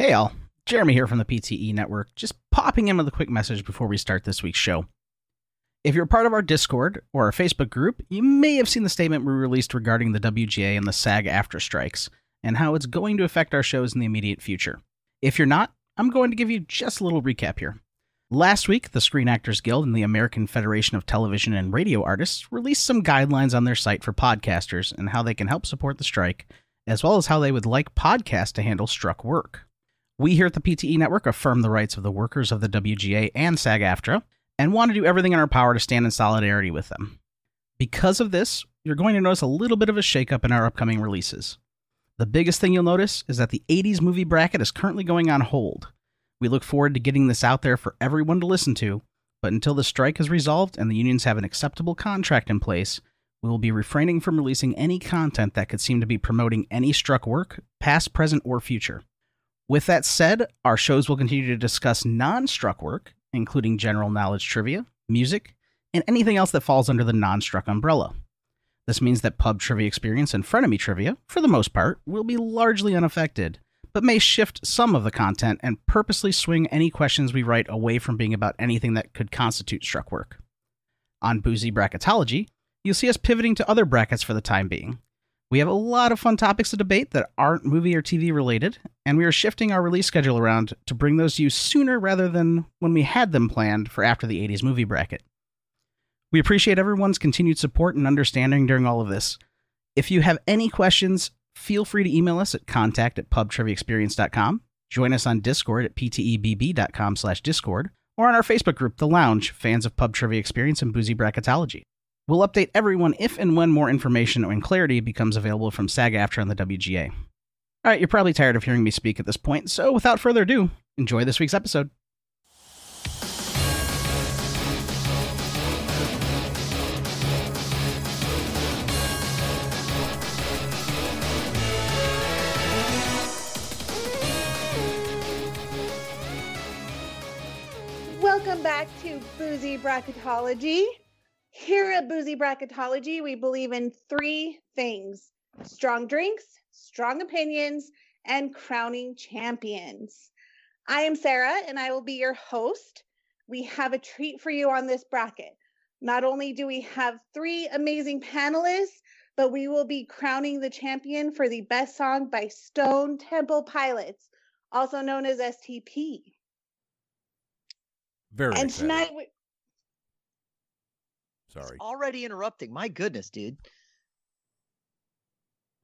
Hey all, Jeremy here from the PTE Network, just popping in with a quick message before we start this week's show. If you're part of our Discord or our Facebook group, you may have seen the statement we released regarding the WGA and the SAG AFTRA strikes, and how it's going to affect our shows in the immediate future. If you're not, I'm going to give you just a little recap here. Last week, the Screen Actors Guild and the American Federation of Television and Radio Artists released some guidelines on their site for podcasters and how they can help support the strike, as well as how they would like podcasts to handle struck work. We here at the PTE Network affirm the rights of the workers of the WGA and SAG AFTRA and want to do everything in our power to stand in solidarity with them. Because of this, you're going to notice a little bit of a shakeup in our upcoming releases. The biggest thing you'll notice is that the 80s movie bracket is currently going on hold. We look forward to getting this out there for everyone to listen to, but until the strike is resolved and the unions have an acceptable contract in place, we will be refraining from releasing any content that could seem to be promoting any struck work, past, present, or future. With that said, our shows will continue to discuss non struck work, including general knowledge trivia, music, and anything else that falls under the non struck umbrella. This means that pub trivia experience and frenemy trivia, for the most part, will be largely unaffected, but may shift some of the content and purposely swing any questions we write away from being about anything that could constitute struck work. On Boozy Bracketology, you'll see us pivoting to other brackets for the time being, we have a lot of fun topics to debate that aren't movie or TV related, and we are shifting our release schedule around to bring those to you sooner rather than when we had them planned for after the 80s movie bracket. We appreciate everyone's continued support and understanding during all of this. If you have any questions, feel free to email us at contact at pubtriviaexperience.com, join us on Discord at ptebb.com slash discord, or on our Facebook group, The Lounge, fans of pub trivia experience and boozy bracketology. We'll update everyone if and when more information and clarity becomes available from SAG AFTRA and the WGA. All right, you're probably tired of hearing me speak at this point, so without further ado, enjoy this week's episode. Welcome back to Boozy Bracketology. Here at Boozy Bracketology, we believe in three things strong drinks, strong opinions, and crowning champions. I am Sarah, and I will be your host. We have a treat for you on this bracket. Not only do we have three amazing panelists, but we will be crowning the champion for the best song by Stone Temple Pilots, also known as STP. Very and tonight, we, Sorry. Already interrupting. My goodness, dude.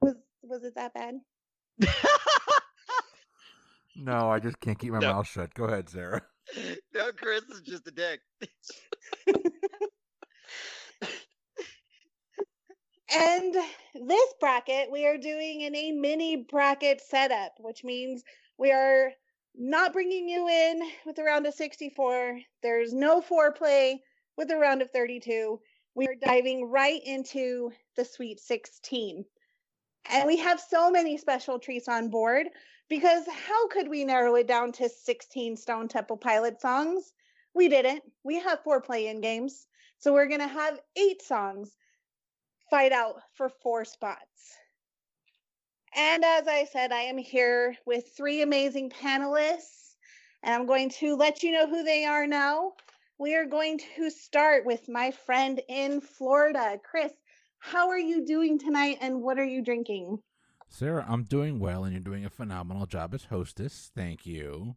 was was it that bad? No, I just can't keep my No. mouth shut. Go ahead, Sarah. no, Chris is just a dick. And this bracket, we are doing in a mini bracket setup, which means we are not bringing you in with a round of 64. There's no foreplay with a round of 32. We are diving right into the Sweet 16. And we have so many special treats on board because how could we narrow it down to 16 Stone Temple Pilot songs? We didn't. We have four play in games. So we're going to have eight songs fight out for four spots. And as I said, I am here with three amazing panelists, and I'm going to let you know who they are now. We are going to start with my friend in Florida, Chris. How are you doing tonight, and what are you drinking? Sarah, I'm doing well, and you're doing a phenomenal job as hostess. Thank you.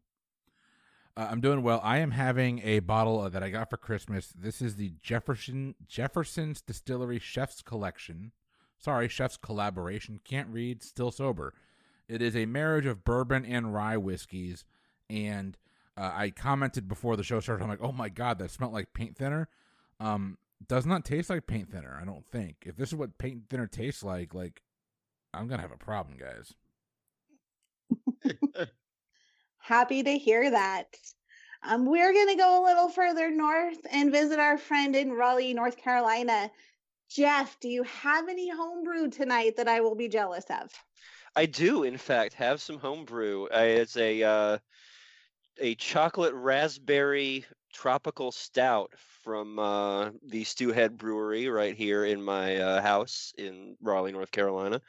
Uh, I'm doing well. I am having a bottle that I got for Christmas. This is the Jefferson Jefferson's Distillery Chef's Collection. Sorry, Chef's Collaboration. Can't read. Still sober. It is a marriage of bourbon and rye whiskeys, and uh, I commented before the show started. I'm like, oh my god, that smelled like paint thinner. Um, does not taste like paint thinner. I don't think. If this is what paint thinner tastes like, like I'm gonna have a problem, guys. Happy to hear that. Um, we're going to go a little further north and visit our friend in Raleigh, North Carolina. Jeff, do you have any homebrew tonight that I will be jealous of? I do, in fact, have some homebrew. Uh, it's a uh, a chocolate raspberry tropical stout from uh, the Stewhead Brewery right here in my uh, house in Raleigh, North Carolina.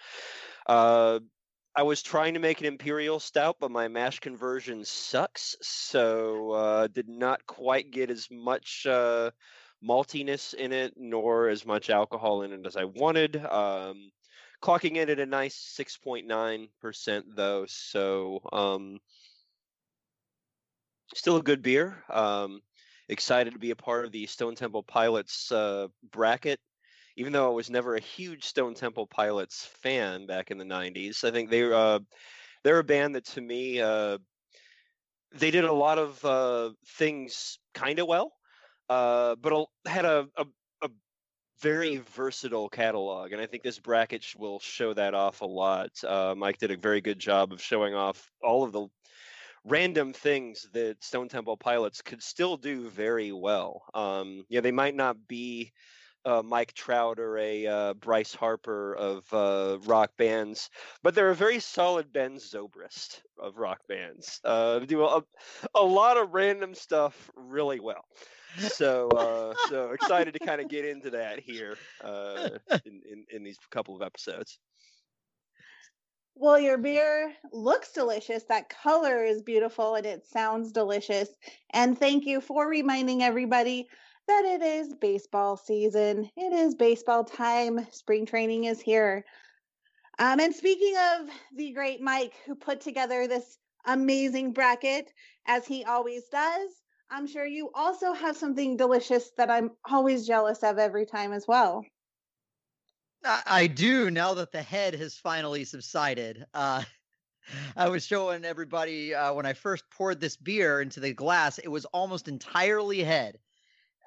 Uh, I was trying to make an imperial stout, but my mash conversion sucks, so uh, did not quite get as much uh, maltiness in it, nor as much alcohol in it as I wanted. Um, clocking in at a nice 6.9% though, so um, still a good beer. Um, excited to be a part of the Stone Temple Pilots uh, bracket. Even though I was never a huge Stone Temple Pilots fan back in the '90s, I think they uh, they're a band that to me uh, they did a lot of uh, things kind of well, uh, but had a, a a very versatile catalog, and I think this bracket will show that off a lot. Uh, Mike did a very good job of showing off all of the random things that Stone Temple Pilots could still do very well. Um, yeah, they might not be uh, Mike Trout or a uh, Bryce Harper of uh, rock bands, but they're a very solid Ben Zobrist of rock bands. Uh, do a, a lot of random stuff really well. So, uh, so excited to kind of get into that here uh, in, in in these couple of episodes. Well, your beer looks delicious. That color is beautiful and it sounds delicious. And thank you for reminding everybody that it is baseball season. It is baseball time. Spring training is here. Um, and speaking of the great Mike who put together this amazing bracket, as he always does, I'm sure you also have something delicious that I'm always jealous of every time as well. I, do now that the head has finally subsided. Uh, I was showing everybody uh, when I first poured this beer into the glass, it was almost entirely head.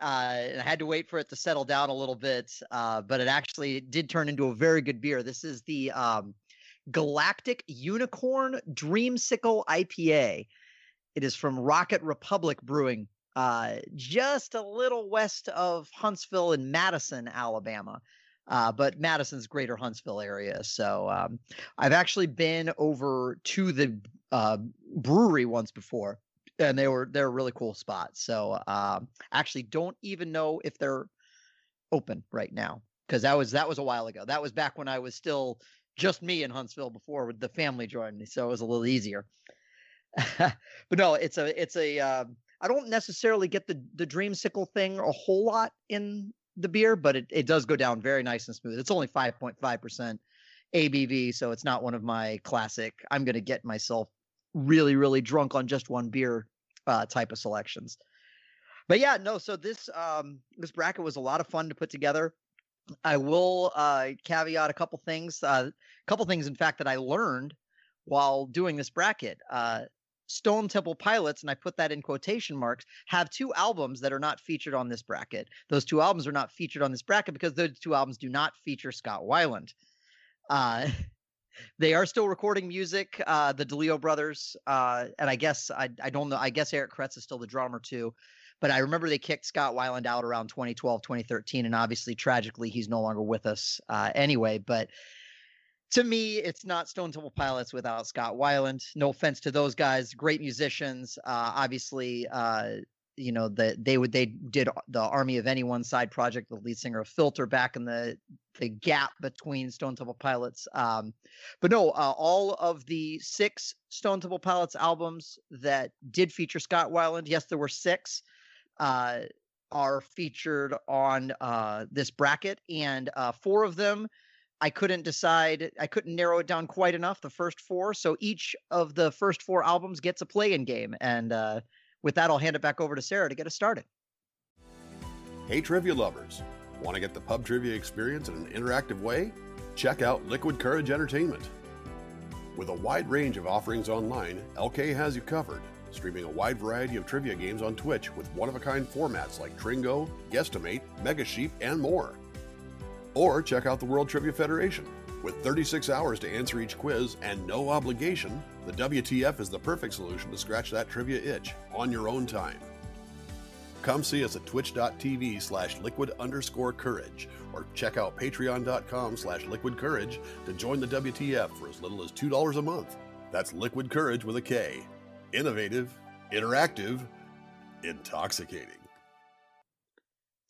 Uh, and I had to wait for it to settle down a little bit, uh, but it actually did turn into a very good beer. This is the um, Galactic Unicorn Dreamsicle IPA. It is from Rocket Republic Brewing, uh, just a little west of Huntsville in Madison, Alabama uh, but Madison's greater Huntsville area. So um, I've actually been over to the uh, brewery once before, and they were they're a really cool spot. So um, actually, don't even know if they're open right now because that was that was a while ago. That was back when I was still just me in Huntsville before the family joined me, so it was a little easier. but no, it's a it's a uh, I don't necessarily get the the dreamsicle thing a whole lot in the beer, but it, it does go down very nice and smooth. It's only 5.5% ABV, so it's not one of my classic, I'm going to get myself really, really drunk on just one beer uh, type of selections. But yeah, no, so this um this bracket was a lot of fun to put together. I will uh caveat a couple things, a uh, couple things in fact that I learned while doing this bracket. Uh Stone Temple Pilots, and I put that in quotation marks, have two albums that are not featured on this bracket. Those two albums are not featured on this bracket because those two albums do not feature Scott Weiland. Uh, they are still recording music, uh, the DeLeo brothers, uh, and I guess I, I don't know. I guess Eric Kretz is still the drummer too. But I remember they kicked Scott Weiland out around 2012, 2013, and obviously, tragically, he's no longer with us uh, anyway. But to me, it's not Stone Temple Pilots without Scott Weiland. No offense to those guys, great musicians. Uh, obviously, uh, you know that they would they did the Army of Anyone side project, the lead singer of Filter, back in the the gap between Stone Temple Pilots. Um, but no, uh, all of the six Stone Temple Pilots albums that did feature Scott Weiland, yes, there were six. Uh, are featured on uh, this bracket, and uh, four of them I couldn't decide. I couldn't narrow it down quite enough. The first four, so each of the first four albums gets a play-in game. And uh, with that, I'll hand it back over to Sarah to get us started. Hey, trivia lovers! Want to get the pub trivia experience in an interactive way? Check out Liquid Kourage Entertainment. With a wide range of offerings online, LK has you covered, streaming a wide variety of trivia games on Twitch with one of a kind formats like Tringo, Guesstimate, Mega Sheep, and more. Or check out the World Trivia Federation. With 36 hours to answer each quiz and no obligation, the WTF is the perfect solution to scratch that trivia itch on your own time. Come see us at twitch.tv slash liquid underscore kourage or check out patreon.com slash liquid kourage to join the WTF for as little as $2 a month. That's liquid kourage with a K. Innovative, interactive, intoxicating.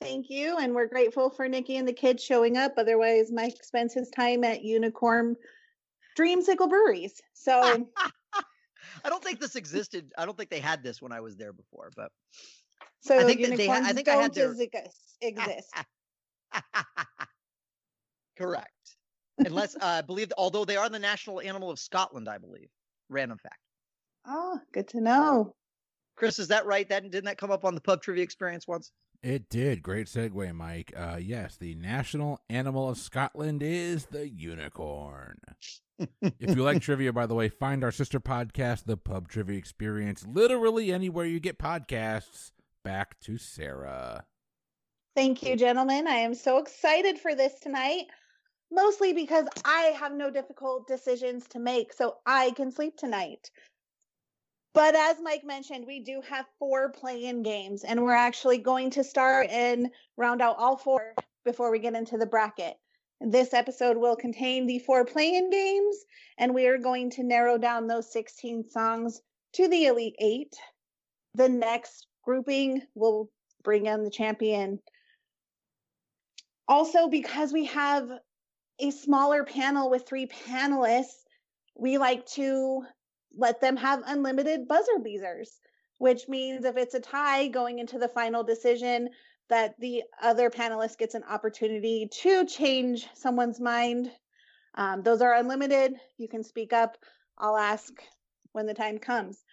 Thank you. And we're grateful for Nikki and the kids showing up. Otherwise, Mike spends his time at Unicorn Dreamsicle Breweries. So I don't think this existed. I don't think they had this when I was there before, but so I think that they ha- I think I had don't their- exist. correct. Unless uh, I believe, although they are the national animal of Scotland, I believe. Random fact. Oh, good to know. Chris, is that right? That didn't that come up on the pub trivia experience once? It did. Great segue, Mike. Uh, yes, the national animal of Scotland is the unicorn. if you like trivia, by the way, find our sister podcast, The Pub Trivia Experience, literally anywhere you get podcasts. Back to Sarah. Thank you, gentlemen. I am so excited for this tonight, mostly because I have no difficult decisions to make, so I can sleep tonight. But as Mike mentioned, we do have four play in games, and we're actually going to start and round out all four before we get into the bracket. This episode will contain the four play in games, and we are going to narrow down those 16 songs to the Elite Eight. The next grouping will bring in the champion. Also, because we have a smaller panel with three panelists, we like to let them have unlimited buzzer beaters, which means if it's a tie going into the final decision, that the other panelist gets an opportunity to change someone's mind. Um, those are unlimited. You can speak up. I'll ask when the time comes.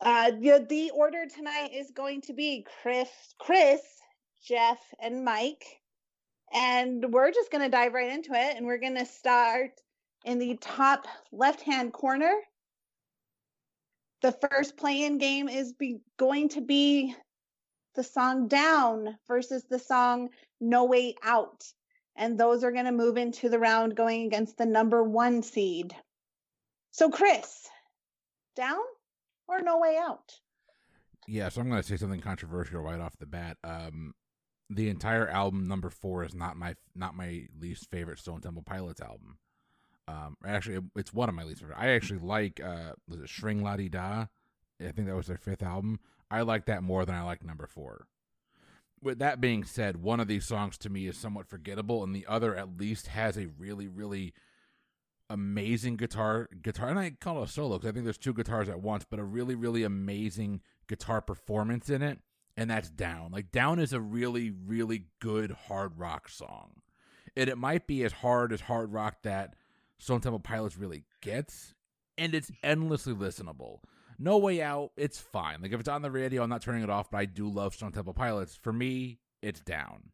Uh, the, the order tonight is going to be Chris, Chris, Jeff, and Mike. And we're just going to dive right into it. And we're going to start in the top left hand corner. The first play in game is be, going to be the song Down versus the song No Way Out. And those are going to move into the round going against the number one seed. So, Chris, down or No Way Out? Yeah, so I'm going to say something controversial right off the bat. Um, the entire album, number four, is not my not my least favorite Stone Temple Pilots album. Um, actually, it's one of my least favorite. I actually like uh, was it Shangri-La Dee Da? I think that was their fifth album. I like that more than I like number four. With that being said, one of these songs to me is somewhat forgettable, and the other at least has a really, really amazing guitar guitar. And I call it a solo because I think there's two guitars at once, but a really, really amazing guitar performance in it. And that's Down. Like Down is a really, really good hard rock song, and it might be as hard as hard rock that Stone Temple Pilots really gets, and it's endlessly listenable. No Way Out, it's fine. Like if it's on the radio, I'm not turning it off, but I do love Stone Temple Pilots. For me, it's down.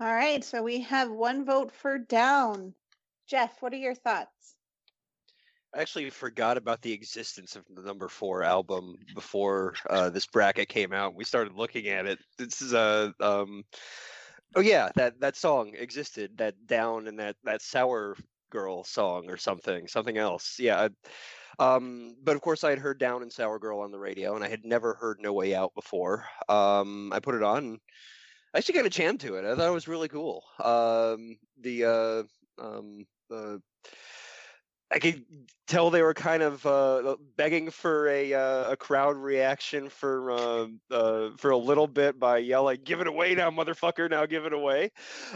All right, so we have one vote for down. Jeff, what are your thoughts? I actually forgot about the existence of the number four album before uh, this bracket came out. We started looking at it. This is a um, oh yeah, that that song existed. That down and that that sour girl song or something, something else. Yeah. Um, but of course, I had heard Down and Sour Girl on the radio, and I had never heard No Way Out before. Um, I put it on. I actually kind of jammed to it. I thought it was really cool. Um, the uh, um, the I could tell they were kind of uh, begging for a uh, a crowd reaction for uh, uh, for a little bit by yelling "Give it away now, motherfucker! Now give it away!"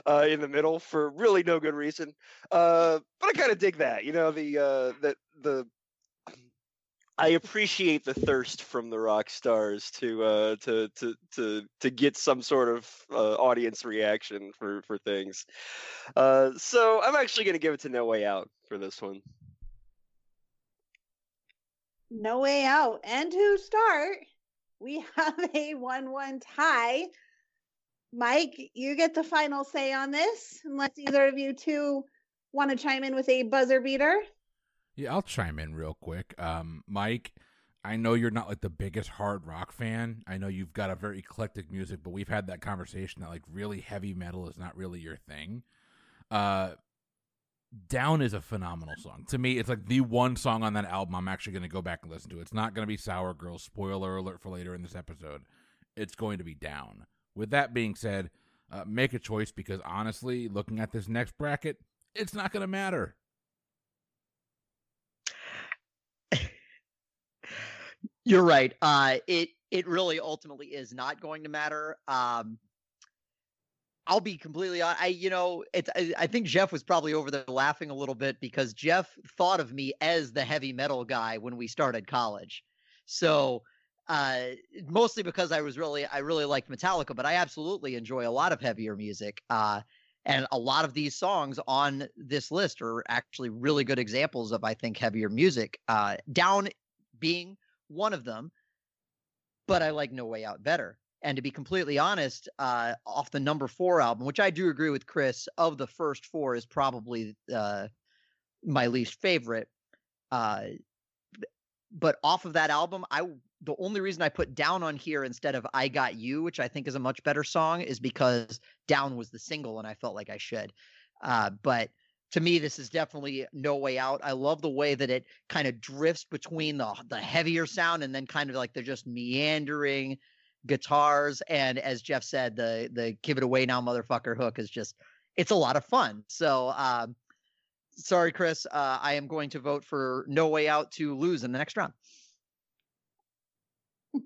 Uh, in the middle for really no good reason. Uh, but I kind of dig that. You know the uh, that the I appreciate the thirst from the rock stars to uh, to to to to get some sort of uh, audience reaction for for things. Uh, so I'm actually going to give it to No Way Out for this one. No way out. And to start, we have a 1 1 tie. Mike, you get the final say on this, unless either of you two want to chime in with a buzzer beater. Yeah, I'll chime in real quick. Um, Mike, I know you're not like the biggest hard rock fan. I know you've got a very eclectic music, but we've had that conversation that like really heavy metal is not really your thing. Uh, Down is a phenomenal song. To me, it's like the one song on that album I'm actually going to go back and listen to. It's not going to be Sour Girl. Spoiler alert for later in this episode. It's going to be Down. With that being said, uh, make a choice because honestly, looking at this next bracket, it's not going to matter. You're right. Uh, it it really ultimately is not going to matter. Um, I'll be completely. honest. I, you know, it's. I, I, think Jeff was probably over there laughing a little bit because Jeff thought of me as the heavy metal guy when we started college. So, uh, mostly because I was really, I really liked Metallica, but I absolutely enjoy a lot of heavier music. Uh, and a lot of these songs on this list are actually really good examples of, I think, heavier music. Uh, Down being one of them, but I like No Way Out better. And to be completely honest, uh, off the number four album, which I do agree with Chris, of the first four is probably uh, my least favorite. Uh, but off of that album, I the only reason I put Down on here instead of I Got You, which I think is a much better song, is because Down was the single and I felt like I should. Uh, but to me, this is definitely no way out. I love the way that it kind of drifts between the the heavier sound and then kind of like they're just meandering guitars and as jeff said the the give it away now motherfucker hook is just it's a lot of fun. So um sorry chris uh i am going to vote for no way out to lose in the next round.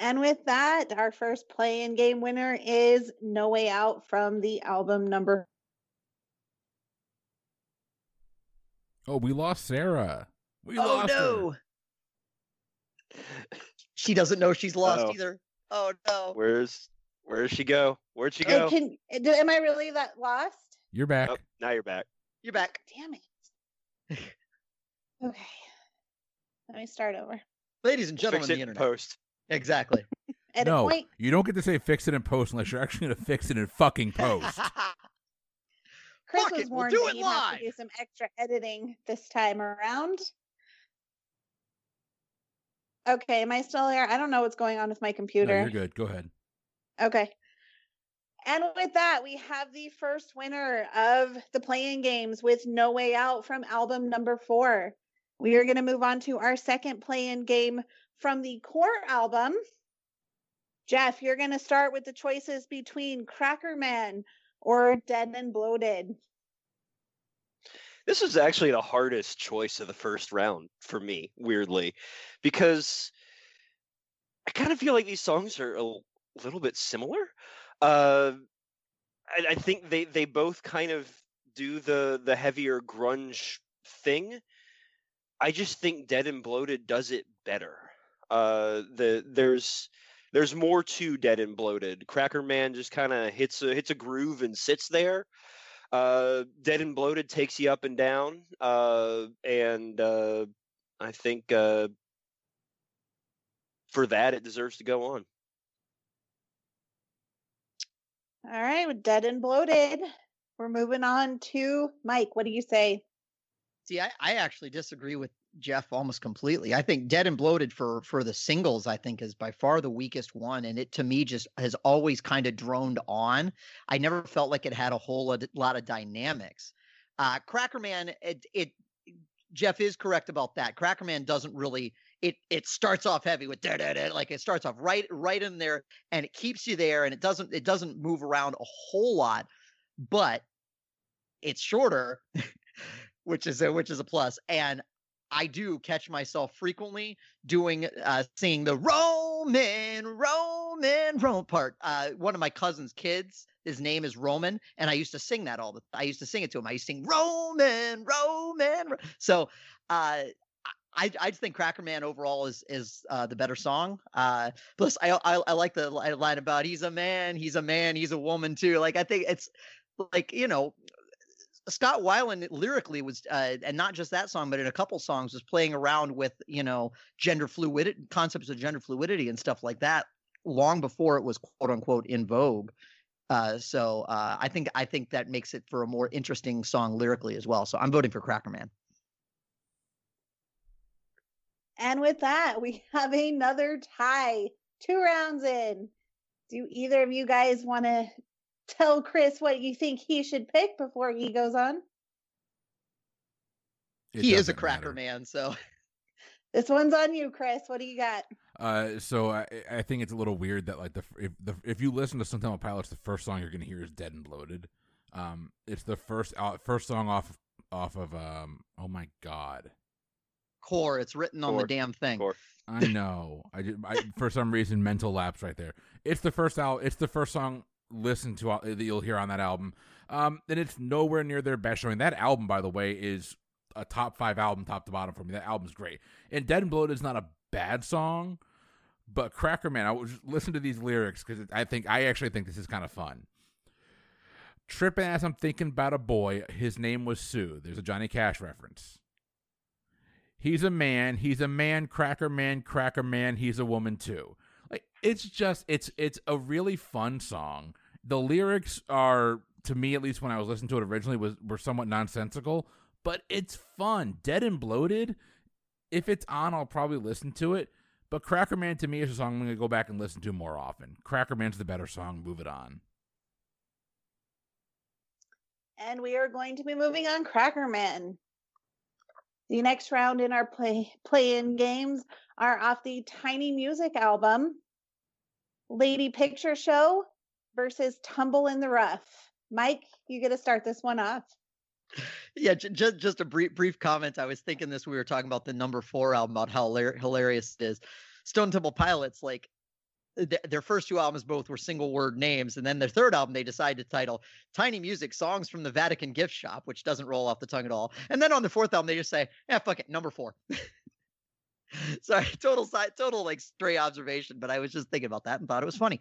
And with that our first play in game winner is no way out from the album number oh we lost sarah. We oh lost no. Her. she doesn't know she's lost Uh-oh. either Oh no. Where's where's she go? Where'd she go? Uh, can, am I really that lost? You're back. Oh, now you're back. You're back. Damn it. okay. Let me start over. Ladies and gentlemen, Fix the it in internet. post. Exactly. Edit no, point. you don't get to say fix it in post unless you're actually going to fix it in fucking post. Chris Fuck was it, we'll warned do that it you'd have to do some extra editing this time around. Okay, am I still here? I don't know what's going on with my computer. no, you're good. Go ahead. Okay. And with that, we have the first winner of the playing games with No Way Out from album number four. We are going to move on to our second play in game from the core album. Jeff, you're going to start with the choices between Cracker Man or Dead and Bloated. This was actually the hardest choice of the first round for me, weirdly, because I kind of feel like these songs are a little bit similar. Uh, I, I think they they both kind of do the the heavier grunge thing. I just think Dead and Bloated does it better. Uh, the there's there's more to Dead and Bloated. Cracker Man just kind of hits a hits a groove and sits there. Uh, Dead and Bloated takes you up and down, uh, and uh, I think uh, for that it deserves to go on. All right, with Dead and Bloated, we're moving on to Mike. What do you say? See, I, I actually disagree with Jeff almost completely. I think Dead and Bloated for for the singles, I think, is by far the weakest one, and it to me just has always kind of droned on. I never felt like it had a whole lot, of dynamics. Uh, Cracker Man, it, it Jeff is correct about that. Cracker Man doesn't really it it starts off heavy with da da da like it starts off right right in there and it keeps you there and it doesn't it doesn't move around a whole lot, but it's shorter, which is a which is a plus. And I do catch myself frequently doing uh singing the Roman, Roman, Roman part. Uh one of my cousin's kids, his name is Roman, and I used to sing that all the I used to sing it to him. I used to sing Roman, Roman. Ro-" So uh I, I just think Cracker Man overall is is uh, the better song. Uh, plus, I, I I like the line about he's a man, he's a man, he's a woman too. Like I think it's like you know Scott Weiland lyrically was, uh, and not just that song, but in a couple songs was playing around with you know gender fluidity concepts of gender fluidity and stuff like that long before it was quote unquote in vogue. Uh, so uh, I think I think that makes it for a more interesting song lyrically as well. So I'm voting for Cracker Man. And with that, we have another tie. Two rounds in. Do either of you guys want to tell Chris what you think he should pick before he goes on? It he is a Cracker matter. Man, so This one's on you, Chris. What do you got? Uh, so I, I think it's a little weird that like the if the if you listen to Stone Temple Pilots, the first song you're gonna hear is "Dead and Bloated." Um, it's the first out first song off off of um. Oh my god, core. It's written on the damn thing. Core. I know. I, ju- I for some reason mental lapse right there. It's the first out. It's the first song listen to that you'll hear on that album. Um, and it's nowhere near their best showing. That album, by the way, is a top five album, top to bottom for me. That album's great. And Dead and Bloated is not a bad song, but Cracker Man, I was listen to these lyrics because I think I actually think this is kind of fun. Tripping as I'm thinking about a boy, his name was Sue. There's a Johnny Cash reference. He's a man. He's a man. Cracker man. Cracker man. He's a woman too. Like it's just it's it's a really fun song. The lyrics are to me at least when I was listening to it originally was were somewhat nonsensical, but it's fun. Dead and bloated. If it's on, I'll probably listen to it. But Cracker Man to me is a song I'm going to go back and listen to more often. Cracker Man's the better song. Move it on. And we are going to be moving on Cracker Man. The next round in our play play-in games are off the Tiny Music album, Lady Picture Show versus Tumble in the Rough. Mike, you get to start this one off. Yeah, just just a brief brief comment. I was thinking this. We were talking about the number four album about how hilarious it is. Stone Temple Pilots, like th- their first two albums both were single word names and then their third album they decided to title tiny music songs from the vatican gift shop which doesn't roll off the tongue at all and then on the fourth album they just say yeah fuck it number four sorry total side total like stray observation but i was just thinking about that and thought it was funny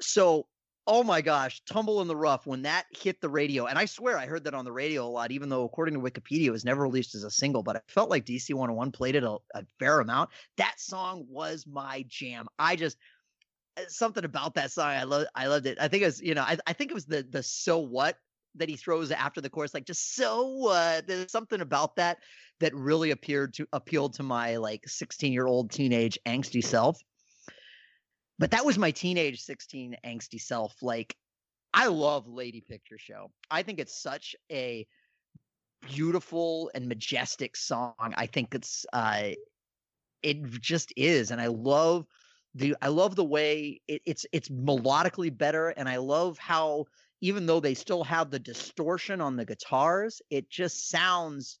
so oh my gosh tumble in the rough when that hit the radio and i swear i heard that on the radio a lot even though according to wikipedia it was never released as a single but i felt like dc 101 played it a, a fair amount that song was my jam i just uh, something about that song. I love I loved it. I think it was, you know, I, I think it was the the so what that he throws after the chorus, like just so what. There's something about that that really appeared to appealed to my like 16 year old teenage angsty self. But that was my teenage 16 angsty self. Like, I love Lady Picture Show. I think it's such a beautiful and majestic song. I think it's uh it just is. And I love the I love the way it, it's it's melodically better, and I love how even though they still have the distortion on the guitars, it just sounds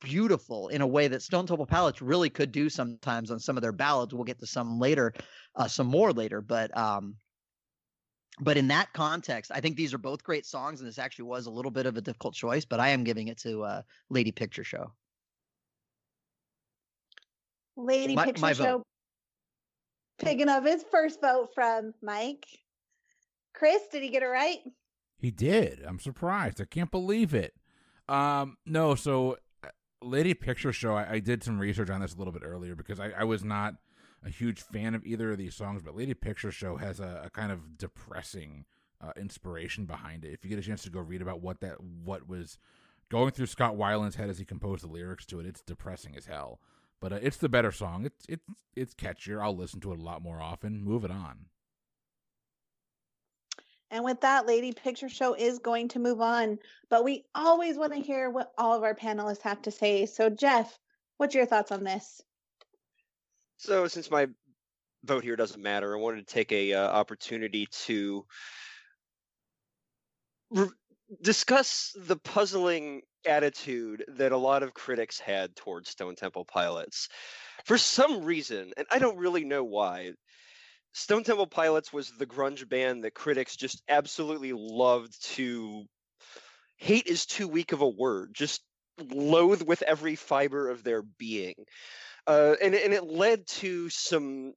beautiful in a way that Stone Temple Pilots really could do sometimes on some of their ballads. We'll get to some later, uh, some more later, but um, but in that context, I think these are both great songs, and this actually was a little bit of a difficult choice, but I am giving it to uh, Lady Picture Show. Lady my, Picture my Show. Vote picking up his first vote from Mike. Chris, did he get it right? He did. I'm surprised. I can't believe it. Um, no, so Lady Picture Show, I, I, did some research on this a little bit earlier because I, I, was not a huge fan of either of these songs, but Lady Picture Show has a, a kind of depressing uh, inspiration behind it. If you get a chance to go read about what that what was going through Scott Weiland's head as he composed the lyrics to it, it's depressing as hell. But uh, it's the better song. It's it's it's catchier. I'll listen to it a lot more often. Move it on. And with that, Lady Picture Show is going to move on. But we always want to hear what all of our panelists have to say. So, Jeff, what's your thoughts on this? So, since my vote here doesn't matter, I wanted to take a uh, opportunity to re- discuss the puzzling attitude that a lot of critics had towards Stone Temple Pilots. For some reason, and I don't really know why, Stone Temple Pilots was the grunge band that critics just absolutely loved to hate is too weak of a word, just loathe with every fiber of their being. Uh, and, and it led to some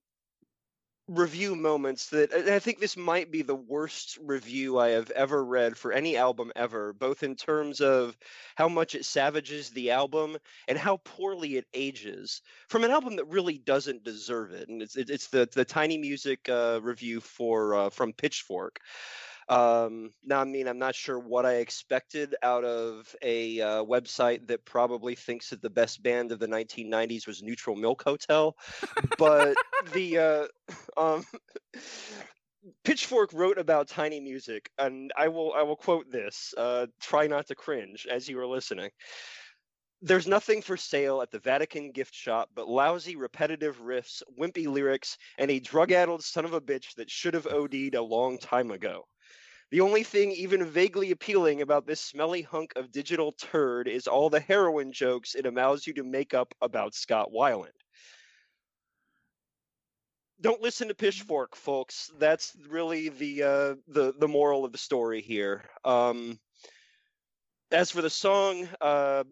review moments that I think this might be the worst review I have ever read for any album ever, both in terms of how much it savages the album and how poorly it ages from an album that really doesn't deserve it. And it's it's the the Tiny Music uh, review for uh, from Pitchfork. Um, now, I mean, I'm not sure what I expected out of a uh, website that probably thinks that the best band of the 1990s was Neutral Milk Hotel, but the uh, um, Pitchfork wrote about tiny music, and I will I will quote this. Uh, try not to cringe as you are listening. There's nothing for sale at the Vatican gift shop but lousy, repetitive riffs, wimpy lyrics, and a drug-addled son of a bitch that should have OD'd a long time ago. The only thing even vaguely appealing about this smelly hunk of digital turd is all the heroin jokes it allows you to make up about Scott Weiland. don't listen to Pitchfork, folks. That's really the uh, the the moral of the story here. Um, as for the song, uh,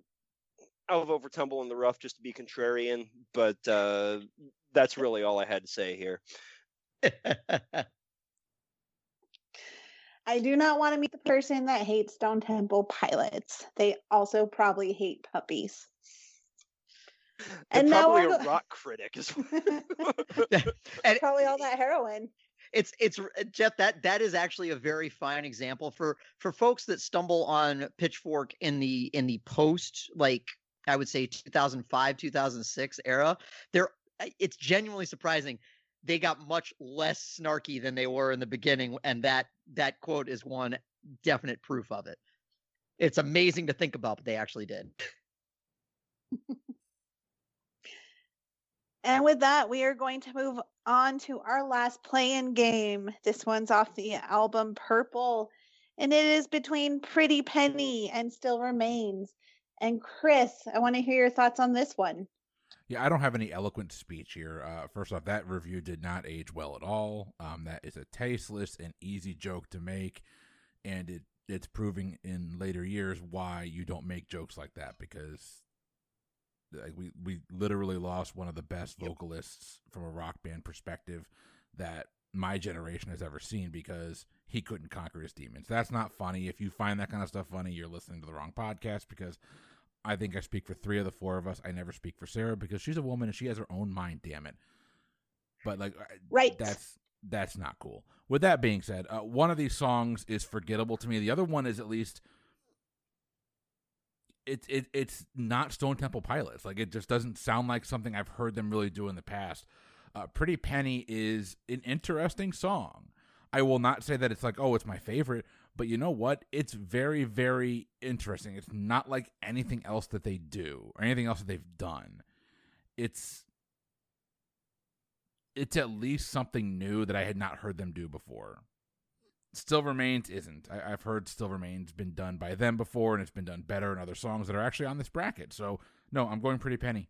I'll for Tumble in the Rough just to be contrarian, but uh, that's really all I had to say here. I do not want to meet the person that hates Stone Temple Pilots. They also probably hate puppies. And, now probably we're a rock critic as well. and probably all that heroin. it's it's uh, Jeff that that is actually a very fine example for for folks that stumble on Pitchfork in the in the post like I would say 2005 2006 era. They're uh, it's genuinely surprising. They got much less snarky than they were in the beginning, and that that quote is one definite proof of it. It's amazing to think about, but they actually did. And with that, we are going to move on to our last play-in game. This one's off the album Purple, and it is between Pretty Penny and Still Remains. And Chris, I want to hear your thoughts on this one. Yeah, I don't have any eloquent speech here. Uh, first off, that review did not age well at all. Um, that is a tasteless and easy joke to make, and it it's proving in later years why you don't make jokes like that because like we we literally lost one of the best vocalists from a rock band perspective that my generation has ever seen because he couldn't conquer his demons. That's not funny. If you find that kind of stuff funny, you're listening to the wrong podcast because I think I speak for three of the four of us. I never speak for Sarah because she's a woman and she has her own mind. Damn it! But like, Right. That's that's not cool. With that being said, uh, one of these songs is forgettable to me. The other one is at least it's it, it's not Stone Temple Pilots. Like it just doesn't sound like something I've heard them really do in the past. Uh, Pretty Penny is an interesting song. I will not say that it's like oh it's my favorite, but you know what? It's very very interesting. It's not like anything else that they do or anything else that they've done. It's it's at least something new that I had not heard them do before. Still Remains isn't. I, I've heard Still Remains been done by them before, and it's been done better in other songs that are actually on this bracket. So no, I'm going Pretty Penny.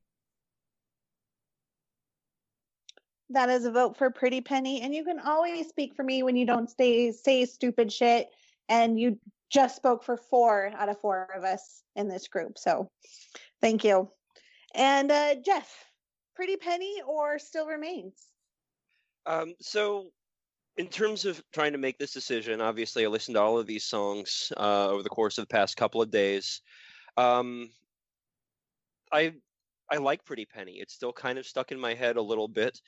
That is a vote for Pretty Penny. And you can always speak for me when you don't stay say stupid shit. And you just spoke for four out of four of us in this group. So thank you. And uh, Jeff, Pretty Penny or Still Remains? Um, so, in terms of trying to make this decision, obviously I listened to all of these songs uh, over the course of the past couple of days. Um, I I like Pretty Penny. It's still kind of stuck in my head a little bit.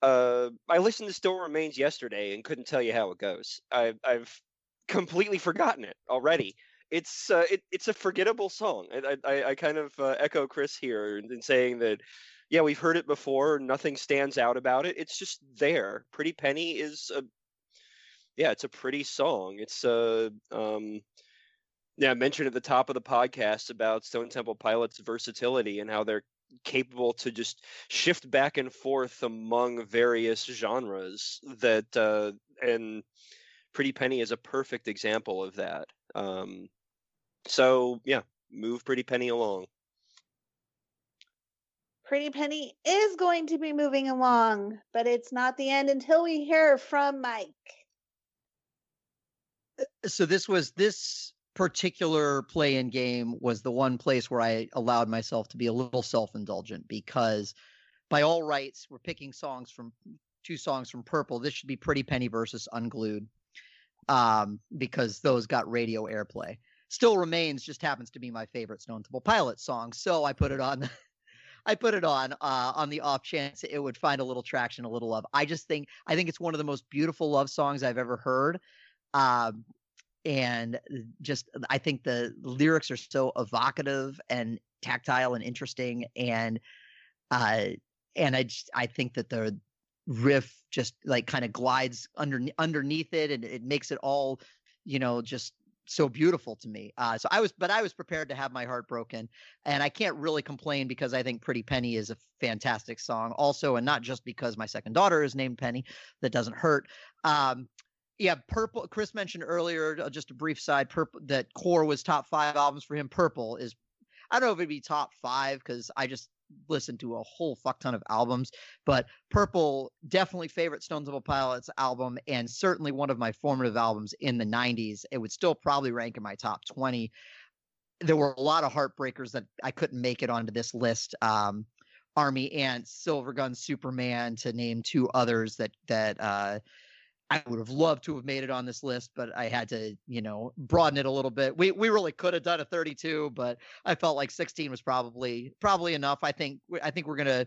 Uh, I listened to Still Remains yesterday and couldn't tell you how it goes. I, I've completely forgotten it already. It's uh, it, it's a forgettable song. I I, I kind of uh, echo Chris here in, in saying that yeah, we've heard it before. Nothing stands out about it. It's just there. Pretty Penny is a yeah, it's a pretty song. It's a um yeah, I mentioned at the top of the podcast about Stone Temple Pilots' versatility and how they're capable to just shift back and forth among various genres that uh and Pretty Penny is a perfect example of that. Um so yeah, move Pretty Penny along. Pretty Penny is going to be moving along, but it's not the end until we hear from Mike. so this was this particular play in game was the one place where I allowed myself to be a little self-indulgent because by all rights we're picking songs from two songs from Purple. This should be Pretty Penny versus Unglued. Um, because those got radio airplay. Still Remains just happens to be my favorite Stone Temple Pilots song, so I put it on I put it on uh, on the off chance it would find a little traction, a little love. I just think I think it's one of the most beautiful love songs I've ever heard. Um, and just I think the lyrics are so evocative and tactile and interesting, and uh, and I just I think that the riff just like kind of glides under underneath it, and it makes it all you know just so beautiful to me. Uh, so I was, but I was prepared to have my heart broken, and I can't really complain because I think "Pretty Penny" is a fantastic song, also, and not just because my second daughter is named Penny. That doesn't hurt. Um, yeah, Purple. Chris mentioned earlier, uh, just a brief side, Purple that Core was top five albums for him. Purple is, I don't know if it'd be top five because I just listened to a whole fuck ton of albums, but Purple definitely favorite Stone Temple Pilots album, and certainly one of my formative albums in the '90s. It would still probably rank in my top 20. There were a lot of heartbreakers that I couldn't make it onto this list. Um, Army Ants, Silver Gun, Superman, to name two others that that uh, I would have loved to have made it on this list, but I had to, you know, broaden it a little bit. We we really could have done a 32, but I felt like 16 was probably probably enough. I think I think we're gonna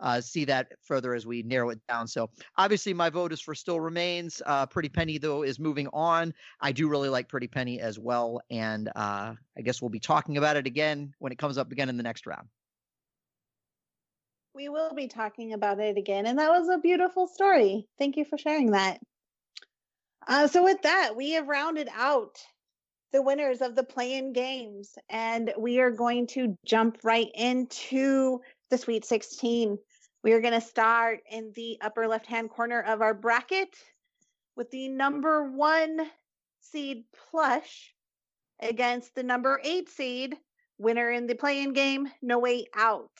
uh, see that further as we narrow it down. So obviously, my vote is for Still Remains. Uh, Pretty Penny though is moving on. I do really like Pretty Penny as well, and uh, I guess we'll be talking about it again when it comes up again in the next round. We will be talking about it again, and that was a beautiful story. Thank you for sharing that. Uh, so with that, we have rounded out the winners of the play-in games, and we are going to jump right into the Sweet 16. We are going to start in the upper left-hand corner of our bracket with the number one seed plush against the number eight seed winner in the play-in game, No Way Out.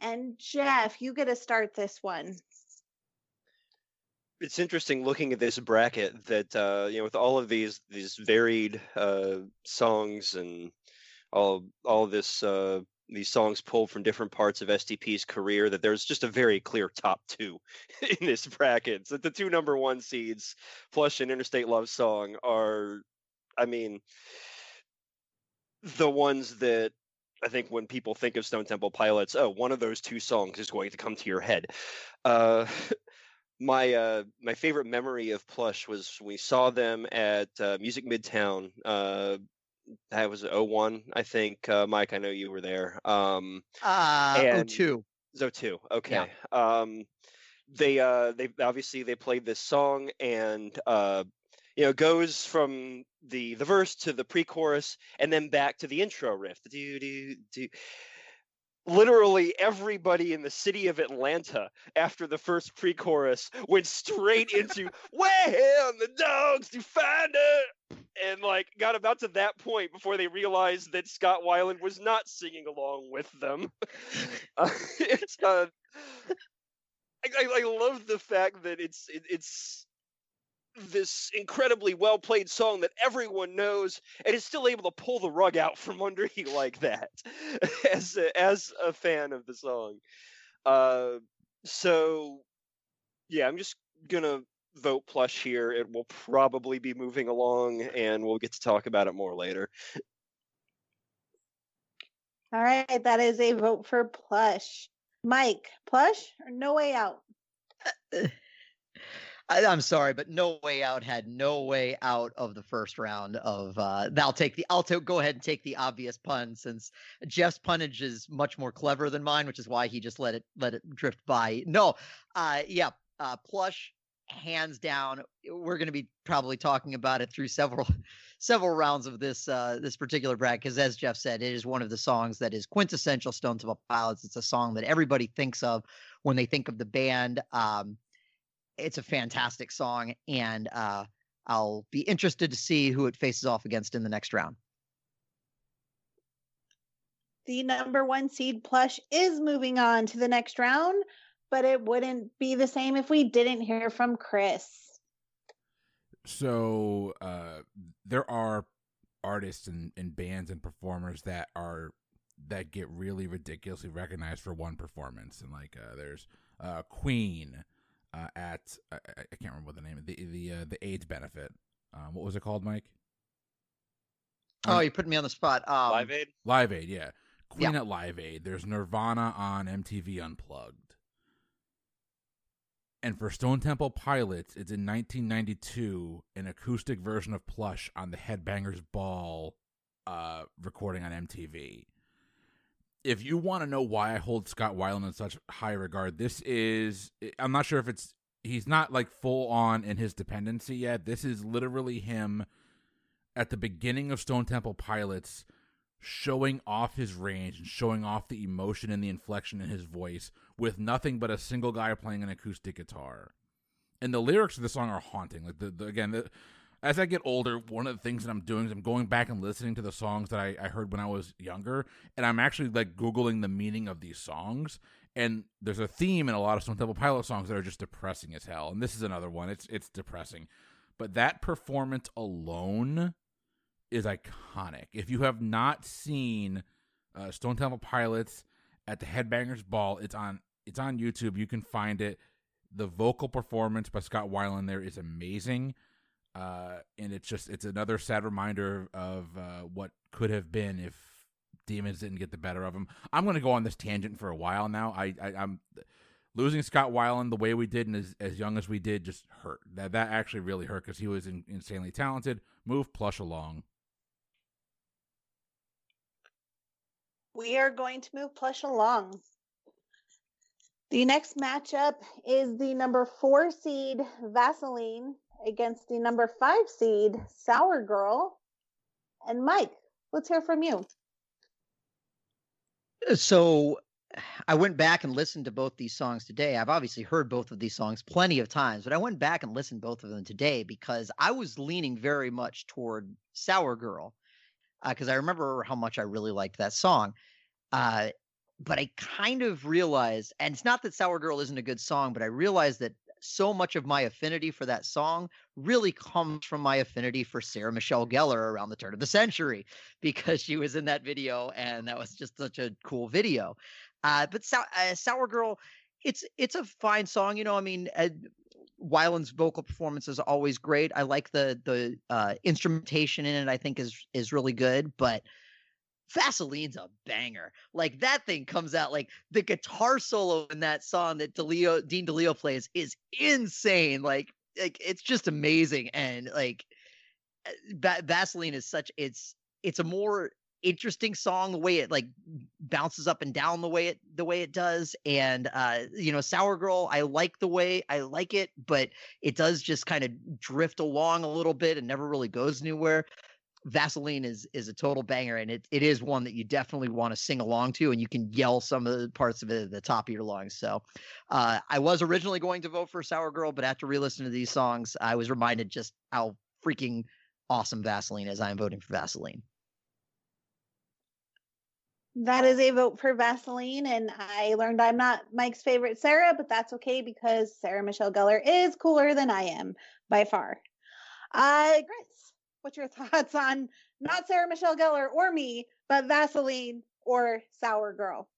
And Jeff, you get to start this one it's interesting looking at this bracket that uh, you know with all of these these varied uh, songs and all all this uh, these songs pulled from different parts of STP's career that there's just a very clear top two in this bracket. So the two number one seeds, Plush and Interstate Love Song, are, I mean, the ones that I think when people think of Stone Temple Pilots, oh, one of those two songs is going to come to your head. Uh, my uh, my favorite memory of Plush was we saw them at uh, Music Midtown. Uh, that was 01, I think. Uh, Mike, I know you were there. Um, uh, and, 02. 02. Okay. Yeah. Um, they uh, they obviously they played this song and uh, you know goes from the the verse to the pre-chorus and then back to the intro riff. Do do do literally everybody in the city of Atlanta after the first pre-chorus went straight into where the dogs to find her and like got about to that point before they realized that Scott Weiland was not singing along with them. uh, it's uh, I, I, I love the fact that it's it, it's this incredibly well played song that everyone knows and is still able to pull the rug out from under you like that as a, as a fan of the song. Uh, so yeah, I'm just gonna vote plush here. It will probably be moving along, and we'll get to talk about it more later. All right, that is a vote for plush. Mike, plush or no way out? I, am sorry, but No Way Out had no way out of the first round of. Uh, I'll take the. I'll t- go ahead and take the obvious pun since Jeff's punnage is much more clever than mine, which is why he just let it let it drift by. No, uh, yeah, uh, plush, hands down. We're going to be probably talking about it through several several rounds of this uh, this particular bracket because, as Jeff said, it is one of the songs that is quintessential Stone Temple Pilots. It's a song that everybody thinks of when they think of the band. Um, it's a fantastic song, and uh, I'll be interested to see who it faces off against in the next round. The number one seed plush is moving on to the next round, but it wouldn't be the same if we didn't hear from Chris. So uh, there are artists and, and bands and performers that are that get really ridiculously recognized for one performance, and like uh, there's uh, Queen uh, at I, I, can't remember the name of the the uh, the AIDS benefit. Um, what was it called, Mike? Oh, you put me on the spot. Um, Live Aid. Live Aid, yeah. Queen yeah. at Live Aid. There's Nirvana on MTV Unplugged. And for Stone Temple Pilots, it's in 1992, an acoustic version of Plush on the Headbangers Ball uh, recording on MTV if you want to know why I hold Scott Weiland in such high regard, this is I'm not sure if it's he's not like full on in his dependency yet. This is literally him at the beginning of Stone Temple Pilots showing off his range and showing off the emotion and the inflection in his voice with nothing but a single guy playing an acoustic guitar. And the lyrics of the song are haunting. Like the, the again, the, as I get older, one of the things that I'm doing is I'm going back and listening to the songs that I, I heard when I was younger, and I'm actually like googling the meaning of these songs. And there's a theme in a lot of Stone Temple Pilot songs that are just depressing as hell. And this is another one. It's it's depressing, but that performance alone is iconic. If you have not seen uh, Stone Temple Pilots at the Headbangers Ball, it's on it's on YouTube. You can find it. The vocal performance by Scott Weiland there is amazing. Uh, and it's just it's another sad reminder of uh, what could have been if demons didn't get the better of him. I'm going to go on this tangent for a while now. I, I am losing Scott Weiland the way we did and as, as young as we did just hurt. That that actually really hurt because he was in, insanely talented. Move plush along. We are going to move plush along. The next matchup is the number four seed Vaseline against the number five seed Sour Girl. And Mike, let's hear from you. Uh, so I went back and listened to both these songs today. I've obviously heard both of these songs plenty of times, but I went back and listened both of them today because I was leaning very much toward Sour Girl because uh, I remember how much I really liked that song. Uh, but I kind of realized, and it's not that Sour Girl isn't a good song, but I realized that so much of my affinity for that song really comes from my affinity for Sarah Michelle Gellar around the turn of the century because she was in that video and that was just such a cool video. Uh, but uh, Sour Girl, it's it's a fine song. You know, I mean, uh, Weiland's vocal performance is always great. I like the the uh, instrumentation in it. I think is is really good, but Vaseline's a banger. Like that thing comes out like the guitar solo in that song that DeLeo Dean DeLeo plays is insane. Like like it's just amazing and like ba- Vaseline is such it's it's a more interesting song the way it like bounces up and down the way it the way it does and uh you know sour girl i like the way i like it but it does just kind of drift along a little bit and never really goes anywhere Vaseline is is a total banger, and it it is one that you definitely want to sing along to, and you can yell some of the parts of it at the top of your lungs. So, uh, I was originally going to vote for Sour Girl, but after re-listening to these songs, I was reminded just how freaking awesome Vaseline is. I am voting for Vaseline. That is a vote for Vaseline, and I learned I'm not Mike's favorite Sarah, but that's okay because Sarah Michelle Gellar is cooler than I am by far. Uh, Grits, what's your thoughts on not Sarah Michelle Gellar or me, but Vaseline or Sour Girl?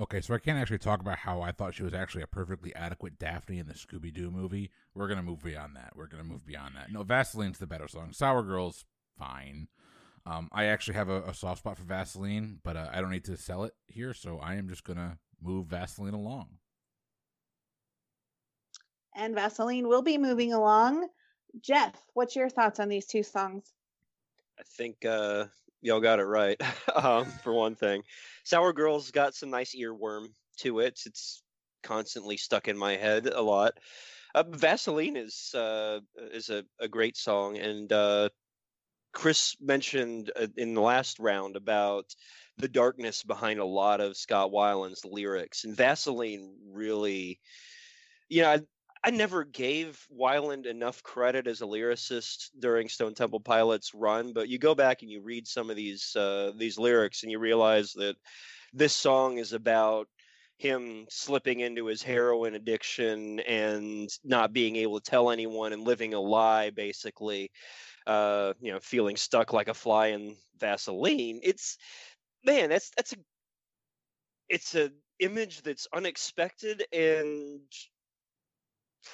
Okay, so I can't actually talk about how I thought she was actually a perfectly adequate Daphne in the Scooby Doo movie. We're gonna move beyond that. We're gonna move beyond that. No, Vaseline's the better song. Sour Girl's fine. Um, I actually have a, a, soft spot for Vaseline, but uh, I don't need to sell it here, so I am just gonna move Vaseline along. And Vaseline will be moving along. Jeff, what's your thoughts on these two songs? I think uh, y'all got it right. um, for one thing, Sour Girl's got some nice earworm to it. It's constantly stuck in my head a lot. Uh, Vaseline is uh, is a, a great song, and uh, Chris mentioned uh, in the last round about the darkness behind a lot of Scott Weiland's lyrics, and Vaseline really, you know, I never gave Weiland enough credit as a lyricist during Stone Temple Pilots run, but you go back and you read some of these uh, these lyrics and you realize that this song is about him slipping into his heroin addiction and not being able to tell anyone and living a lie basically uh, you know feeling stuck like a fly in vaseline. It's man that's that's a it's a image that's unexpected and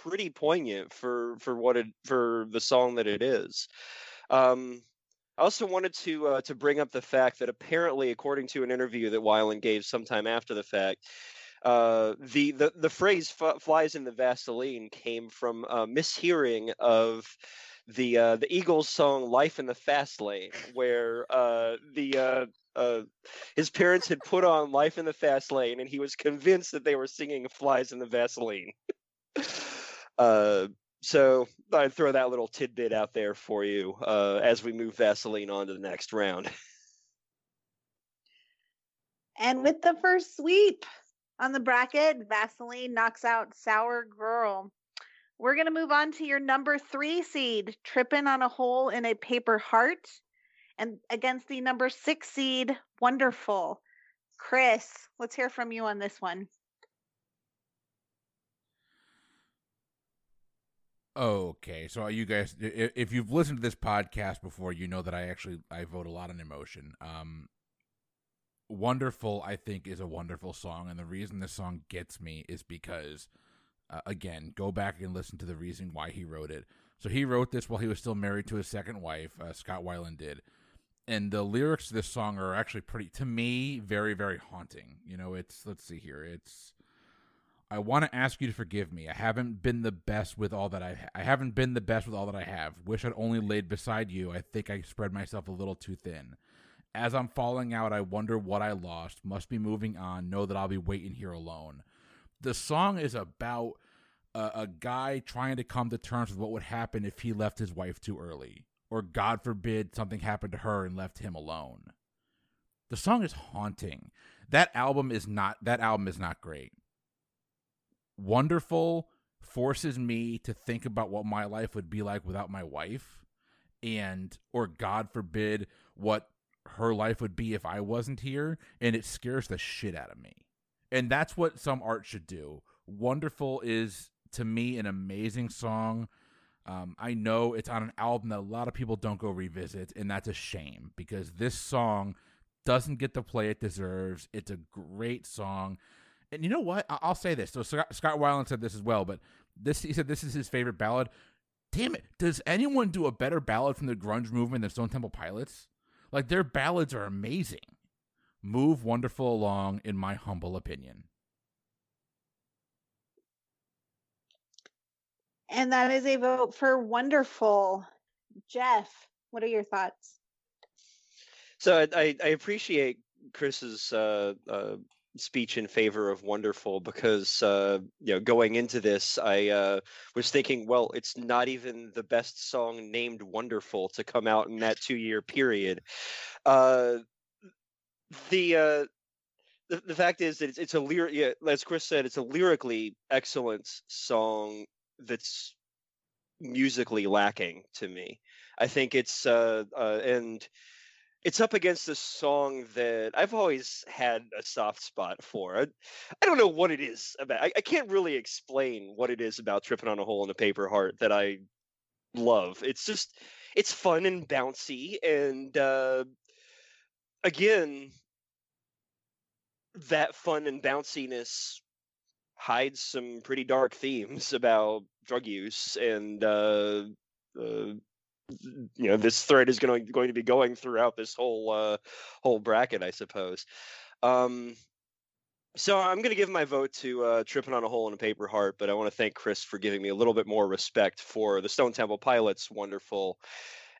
pretty poignant for for what it for the song that it is. Um, I also wanted to uh, to bring up the fact that apparently, according to an interview that Weiland gave sometime after the fact, uh, the, the the phrase "flies in the Vaseline" came from a mishearing of the uh, the Eagles song "Life in the Fast Lane," where uh, the uh, uh, his parents had put on "Life in the Fast Lane," and he was convinced that they were singing "Flies in the Vaseline." Uh, so I'd throw that little tidbit out there for you uh, as we move Vaseline on to the next round. And with the first sweep on the bracket, Vaseline knocks out Sour Girl. We're going to move on to your number three seed, Tripping on a Hole in a Paper Heart, and against the number six seed, Wonderful. Chris, let's hear from you on this one. Okay, so you guys, if you've listened to this podcast before, you know that I actually I vote a lot on emotion. Um, wonderful, I think, is a wonderful song, and the reason this song gets me is because, uh, again, go back and listen to the reason why he wrote it. So he wrote this while he was still married to his second wife, uh, Scott Weiland did, and the lyrics to this song are actually pretty, to me, very, very haunting. You know, it's let's see here, it's I want to ask you to forgive me. I haven't been the best with all that I ha- I haven't been the best with all that I have. Wish I'd only laid beside you. I think I spread myself a little too thin. As I'm falling out, I wonder what I lost. Must be moving on. Know that I'll be waiting here alone. The song is about a, a guy trying to come to terms with what would happen if he left his wife too early, or God forbid something happened to her and left him alone. The song is haunting. That album is not that album is not great wonderful forces me to think about what my life would be like without my wife and or god forbid what her life would be if i wasn't here and it scares the shit out of me. And that's what some art should do. Wonderful is to me an amazing song. Um, i know it's on an album that a lot of people don't go revisit and that's a shame because this song doesn't get the play it deserves. It's a great song and you know what? I'll say this. So Scott, Scott Weiland said this as well, but this he said this is his favorite ballad. Damn it! Does anyone do a better ballad from the grunge movement than Stone Temple Pilots? Like their ballads are amazing. Move wonderful along, in my humble opinion. And that is a vote for wonderful. Jeff, what are your thoughts? So I, I, I appreciate Chris's uh, uh, speech in favor of wonderful because uh, you know going into this i uh, was thinking well it's not even the best song named wonderful to come out in that two year period. Uh, the uh, the, the fact is that it's, it's a lyric yeah, as chris said it's a lyrically excellent song that's musically lacking to me. I think it's uh, uh and it's up against a song that I've always had a soft spot for. I, I don't know what it is about. I, I, can't really explain what it is about tripping on a hole in a paper heart that I love. It's just it's fun and bouncy, and uh, again, that fun and bounciness hides some pretty dark themes about drug use and uh, uh, you know this thread is going to, going to be going throughout this whole uh, whole bracket, I suppose. Um, so I'm going to give my vote to uh, "Tripping on a Hole in a Paper Heart," but I want to thank Chris for giving me a little bit more respect for the Stone Temple Pilots. Wonderful,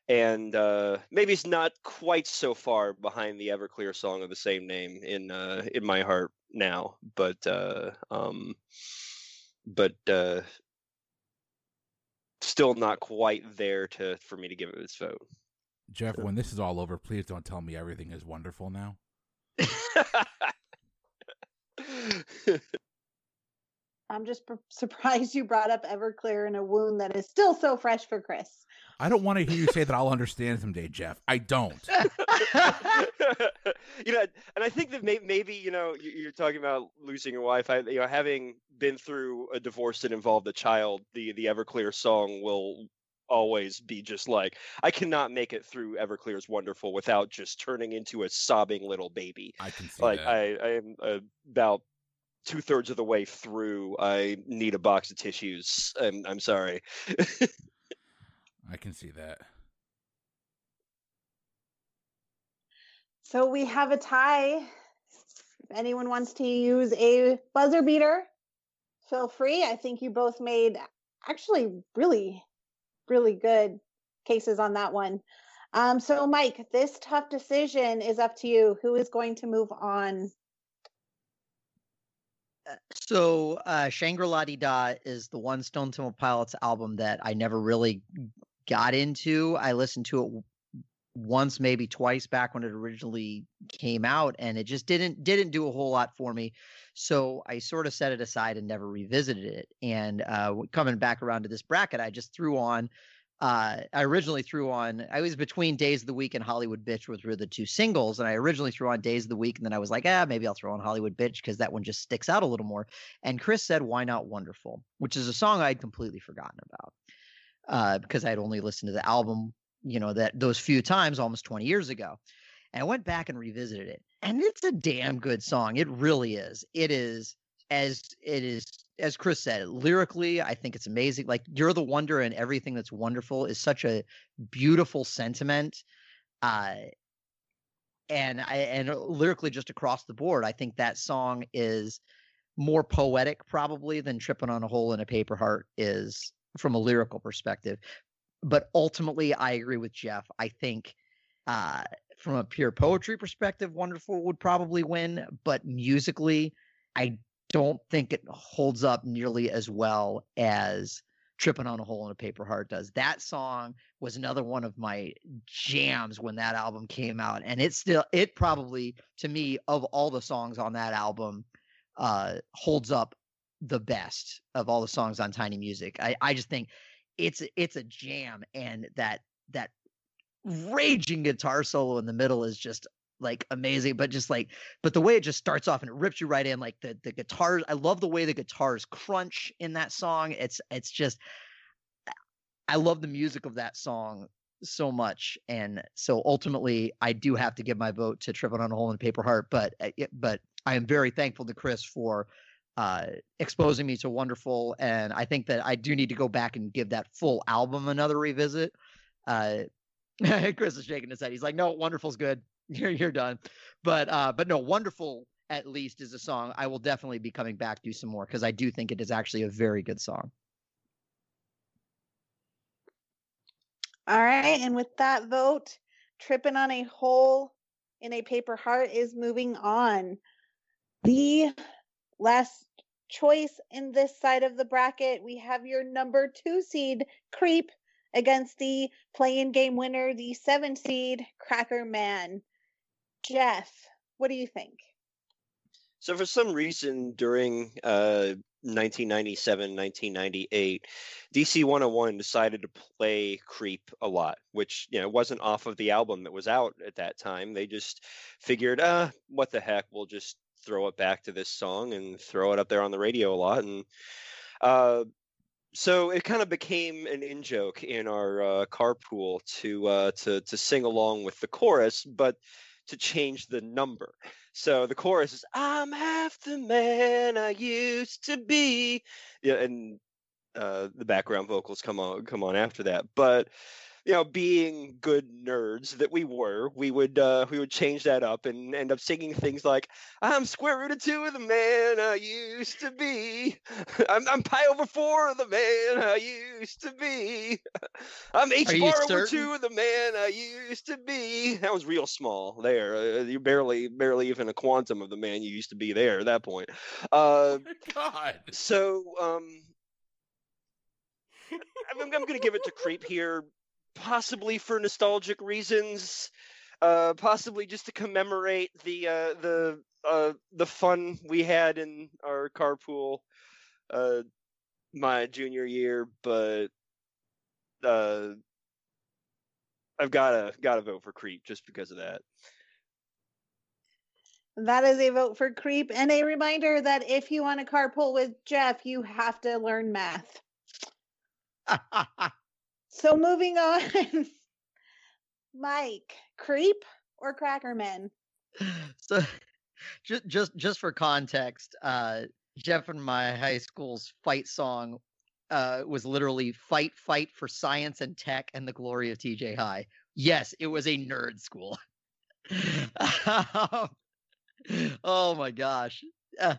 and uh, maybe it's not quite so far behind the Everclear song of the same name in uh, in my heart now, but uh, um, but uh, still not quite there to for me to give it its vote. Jeff, so. when this is all over, please don't tell me everything is wonderful now. I'm just surprised you brought up Everclear in a wound that is still so fresh for Chris. I don't want to hear you say that I'll understand someday, Jeff. I don't. you know, and I think that may, maybe you know you're talking about losing your wife. I, you know, having been through a divorce that involved a child, the the Everclear song will always be just like I cannot make it through Everclear's Wonderful without just turning into a sobbing little baby. I can see like that. I I am about two thirds of the way through. I need a box of tissues. I'm I'm sorry. I can see that. So we have a tie. If anyone wants to use a buzzer beater, feel free. I think you both made actually really, really good cases on that one. Um, so, Mike, this tough decision is up to you. Who is going to move on? Uh, so, uh, Shangri-La Dee Da is the one Stone Temple Pilots album that I never really got into. I listened to it once, maybe twice back when it originally came out, and it just didn't didn't do a whole lot for me. So I sort of set it aside and never revisited it. And uh, coming back around to this bracket, I just threw on. Uh, I originally threw on. I was between Days of the Week and Hollywood Bitch, which were the two singles, and I originally threw on Days of the Week, and then I was like, ah, maybe I'll throw on Hollywood Bitch because that one just sticks out a little more. And Chris said, "Why not Wonderful," which is a song I'd completely forgotten about uh, because I'd only listened to the album, you know, that those few times almost 20 years ago. And I went back and revisited it. And it's a damn good song. It really is. It is as it is as Chris said, lyrically, I think it's amazing. Like you're the wonder and everything that's wonderful is such a beautiful sentiment. Uh and I and lyrically just across the board, I think that song is more poetic probably than tripping on a hole in a paper heart is from a lyrical perspective. But ultimately, I agree with Jeff. I think uh, from a pure poetry perspective, Wonderful would probably win. But musically, I don't think it holds up nearly as well as Tripping on a Hole in a Paper Heart does. That song was another one of my jams when that album came out. And it still, it probably, to me, of all the songs on that album, uh, holds up the best of all the songs on Tiny Music. I, I just think it's it's a jam, and that that raging guitar solo in the middle is just like amazing but just like but the way it just starts off and it rips you right in like the the guitars i love the way the guitars crunch in that song it's it's just i love the music of that song so much and so ultimately i do have to give my vote to tripping on a hole in paper heart but uh, but i am very thankful to chris for uh, exposing me to wonderful and i think that i do need to go back and give that full album another revisit. Uh, chris is shaking his head. He's like no wonderful's good. You're, you're done. But uh, but no wonderful at least is a song i will definitely be coming back do some more because i do think it is actually a very good song. All right, and with that vote, tripping on a hole in a paper heart is moving on. The last choice in this side of the bracket, we have your number two seed, Creep, against the play in game winner, the seven seed, Cracker Man. Jeff, what do you think? So for some reason during uh, 1997, 1998, DC 101 decided to play Creep a lot, which you know wasn't off of the album that was out at that time. They just figured, uh, what the heck, we'll just throw it back to this song and throw it up there on the radio a lot, and uh, so it kind of became an in joke in our uh, carpool to uh, to to sing along with the chorus, but to change the number. So the chorus is "I'm half the man I used to be," yeah, and uh, the background vocals come on come on after that. But you know, being good nerds that we were, we would uh, we would change that up and end up singing things like "I'm square root of two of the man I used to be," "I'm, I'm pi over four of the man I used to be," "I'm h bar over two of the man I used to be." That was real small there. Uh, you're barely barely even a quantum of the man you used to be there at that point. Uh, Oh god. so um, I'm, I'm going to give it to Creep here, possibly for nostalgic reasons, uh, possibly just to commemorate the uh, the uh, the fun we had in our carpool uh, my junior year, but uh, I've got to got to vote for Creep just because of that. That is a vote for Creep, and a reminder that if you want to carpool with Jeff, you have to learn math. So moving on, Mike, Creep or Crackerman? so just just just for context uh jeff and my high school's fight song uh was literally fight fight for science and tech and the glory of tj high. Yes it was a nerd school. Um, oh my gosh. Uh,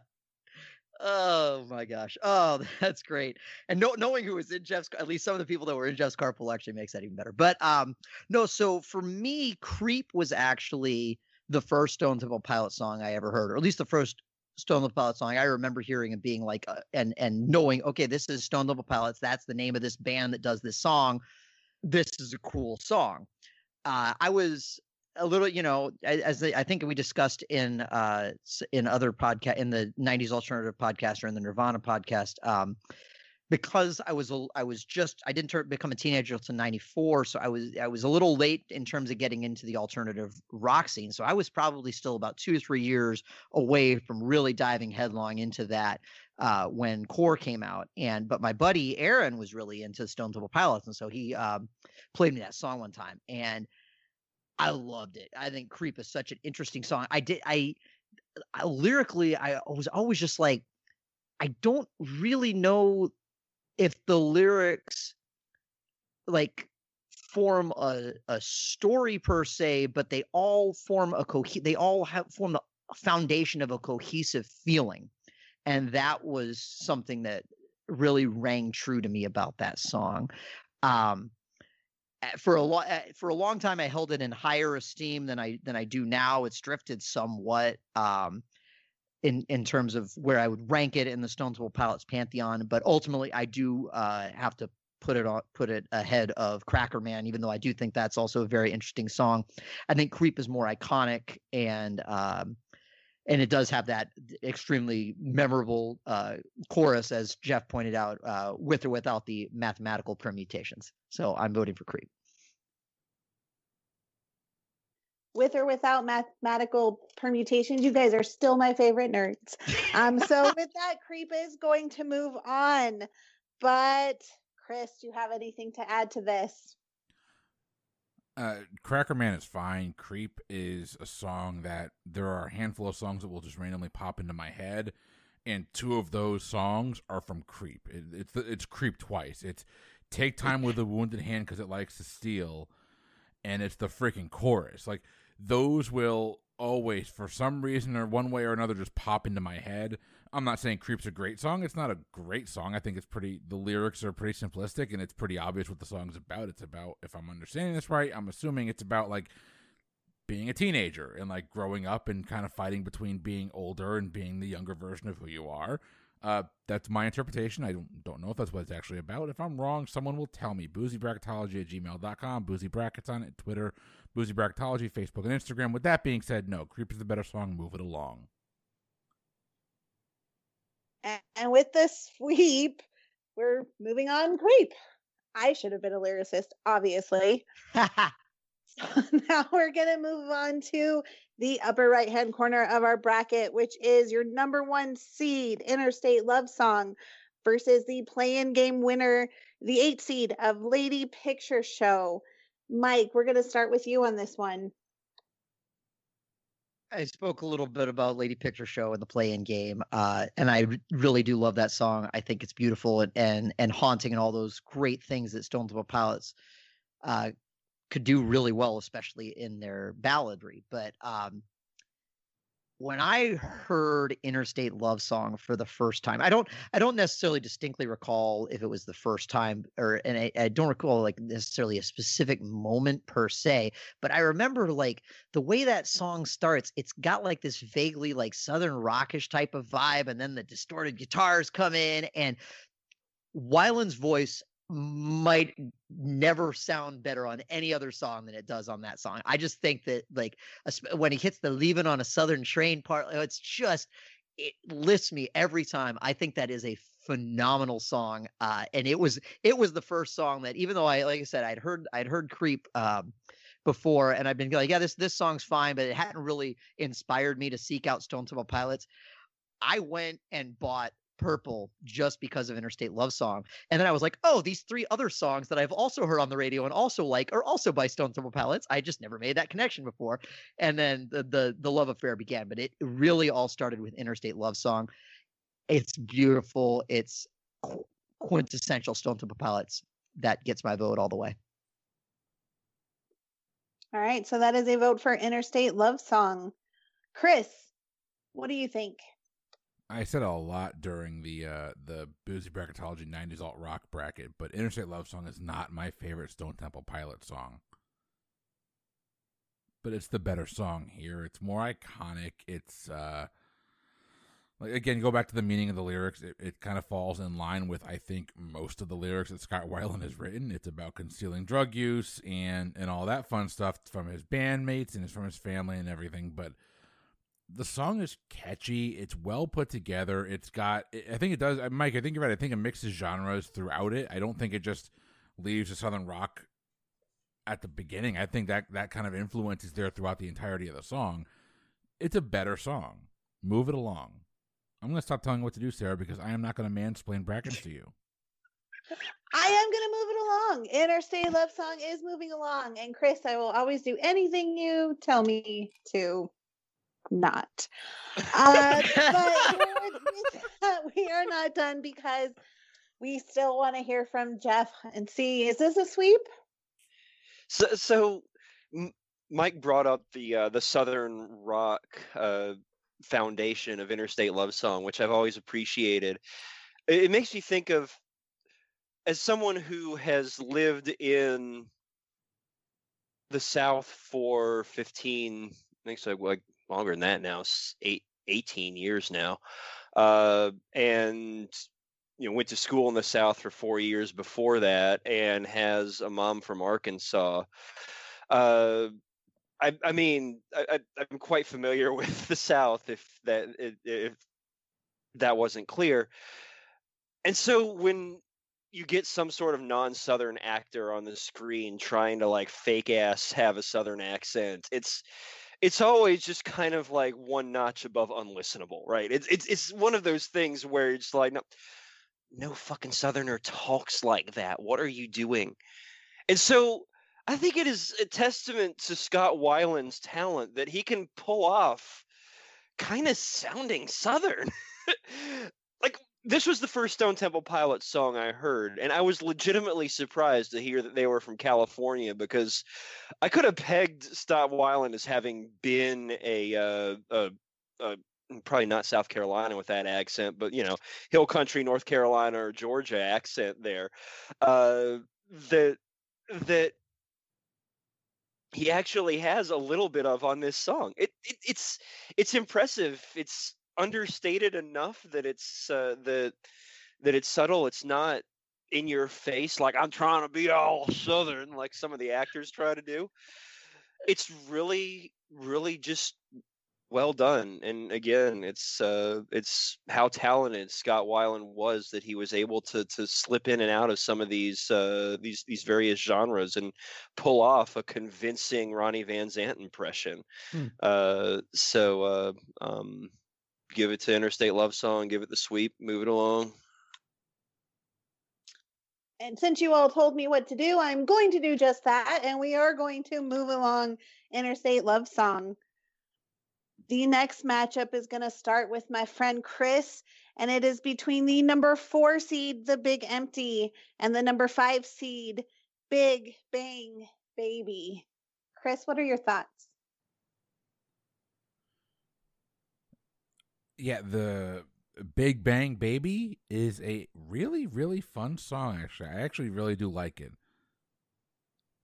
oh my gosh oh that's great and know, knowing who was in jeff's at least some of the people that were in jeff's carpool actually makes that even better but um no so for me creep was actually the first Stone Temple Pilot song I ever heard, or at least the first Stone Temple Pilot song I remember hearing and being like, uh, and and knowing, okay, this is Stone Temple Pilots. That's the name of this band that does this song. This is a cool song. uh, I was a little, you know, as I think we discussed in uh in other podcast in the '90s alternative podcast or in the Nirvana podcast. Um, because I was I was just I didn't turn, become a teenager until '94, so I was I was a little late in terms of getting into the alternative rock scene. So I was probably still about two or three years away from really diving headlong into that uh, when Core came out. And but my buddy Aaron was really into Stone Temple Pilots, and so he um, played me that song one time, and I loved it. I think Creep is such an interesting song. I did I, I lyrically I was always just like I don't really know if the lyrics like form a, a story per se, but they all form a co they all have form the foundation of a cohesive feeling. And that was something that really rang true to me about that song. Um, for a long for a long time, I held it in higher esteem than I than I do now. It's drifted somewhat. Um, in in terms of where I would rank it in the Stone Temple Pilots pantheon. But ultimately, I do uh, have to put it on put it ahead of Cracker Man, even though I do think that's also a very interesting song. I think Creep is more iconic and um, and it does have that extremely memorable uh, chorus, as Jeff pointed out, uh, with or without the mathematical permutations. So I'm voting for Creep. with or without mathematical permutations, you guys are still my favorite nerds. Um, so with that, Creep is going to move on. But Chris, do you have anything to add to this? Uh, Cracker Man is fine. Creep is a song that there are a handful of songs that will just randomly pop into my head, and two of those songs are from Creep. It, it's it's Creep twice. It's Take Time with a Wounded Hand because it likes to steal, and it's the freaking chorus. Like those will always, for some reason or one way or another, just pop into my head. I'm not saying Creep's a great song. It's not a great song. I think it's pretty, the lyrics are pretty simplistic and it's pretty obvious what the song's about. It's about, if I'm understanding this right, I'm assuming it's about like being a teenager and like growing up and kind of fighting between being older and being the younger version of who you are. Uh, that's my interpretation. I don't, don't know if that's what it's actually about. If I'm wrong, someone will tell me. Boozybracketology at gmail.com. Boozy Brackets on it, Twitter, Boozy Bracketology, Facebook, and Instagram. With that being said, no, Creep is the better song. Move it along. And with this sweep, we're moving on Creep. I should have been a lyricist, obviously. so now we're going to move on to the upper right hand corner of our bracket, which is your number one seed, Interstate Love Song, versus the play in game winner, the eight seed of Lady Picture Show. Mike, we're going to start with you on this one. I spoke a little bit about Lady Picture Show and the play-in game, uh, and I really do love that song. I think it's beautiful and and, and haunting, and all those great things that Stone Temple Pilots uh, could do really well, especially in their balladry. But um, when I heard Interstate Love Song for the first time, I don't I don't necessarily distinctly recall if it was the first time or and I, I, don't recall like necessarily a specific moment per se, but I remember like the way that song starts, it's got like this vaguely like southern rockish type of vibe, and then the distorted guitars come in and Weiland's voice might never sound better on any other song than it does on that song. I just think that like when he hits the leaving on a southern train part, it's just it lifts me every time. I think that is a phenomenal song. Uh, and it was it was the first song that even though I like I said I'd heard I'd heard Creep um, before and I've been like yeah this this song's fine, but it hadn't really inspired me to seek out Stone Temple Pilots. I went and bought Purple just because of Interstate Love Song. And then I was like, oh, these three other songs that I've also heard on the radio and also like are also by Stone Temple Pilots. I just never made that connection before. And then the the, the love affair began. But it really all started with Interstate Love Song. It's beautiful. It's quintessential Stone Temple Pilots. That gets my vote all the way. All right, so that is a vote for Interstate Love Song. Chris, what do you think? I said a lot during the uh, the Boozy Bracketology '90s alt rock bracket, but Interstate Love Song is not my favorite Stone Temple Pilot song. But it's the better song here. It's more iconic. It's uh, like again, go back to the meaning of the lyrics. It, it kind of falls in line with I think most of the lyrics that Scott Weiland has written. It's about concealing drug use and and all that fun stuff from his bandmates and from his family and everything. But the song is catchy. It's well put together. It's got. I think it does. Uh, Mike, I think you're right. I think it mixes genres throughout it. I don't think it just leaves the southern rock at the beginning. I think that that kind of influence is there throughout the entirety of the song. It's a better song. Move it along. I'm going to stop telling you what to do, Sarah, because I am not going to mansplain brackets to you. I am going to move it along. Interstate Love Song is moving along. And Chris, I will always do anything you tell me to not. Uh, but we are not done because we still want to hear from Jeff and see is this a sweep? So, so Mike brought up the uh, the Southern rock uh, foundation of Interstate Love Song, which I've always appreciated. It, it makes me think of as someone who has lived in the South for 15, I think so, like longer than that now, eight, 18 years now, uh, and you know went to school in the South for four years before that, and has a mom from Arkansas. Uh, I, I mean, I, am quite familiar with the South. If that if that wasn't clear, and so when you get some sort of non-Southern actor on the screen trying to like fake ass have a Southern accent, it's it's always just kind of like one notch above unlistenable, right? It's it's it's one of those things where it's like no, no fucking Southerner talks like that. What are you doing? And so I think it is a testament to Scott Weiland's talent that he can pull off kind of sounding Southern. this was the first Stone Temple Pilots song I heard, and I was legitimately surprised to hear that they were from California because I could have pegged Scott Weiland as having been a, uh, a, a probably not South Carolina with that accent, but you know, Hill Country, North Carolina or Georgia accent there. Uh, that that he actually has a little bit of on this song. It, it it's it's impressive. It's understated enough that it's uh, that that it's subtle. It's not in your face like I'm trying to be all southern like some of the actors try to do. It's really really just well done. And again, it's uh, it's how talented Scott Weiland was that he was able to to slip in and out of some of these uh, these these various genres and pull off a convincing Ronnie Van Zant impression. Hmm. Uh, so uh, um, give it to Interstate Love Song, give it the sweep, move it along. And since you all told me what to do, I'm going to do just that. And we are going to move along Interstate Love Song. The next matchup is going to start with my friend Chris, and it is between the number four seed, the Big Empty, and the number five seed, Big Bang Baby. Chris, what are your thoughts? Yeah, the Big Bang Baby is a really, really fun song, actually. I actually really do like it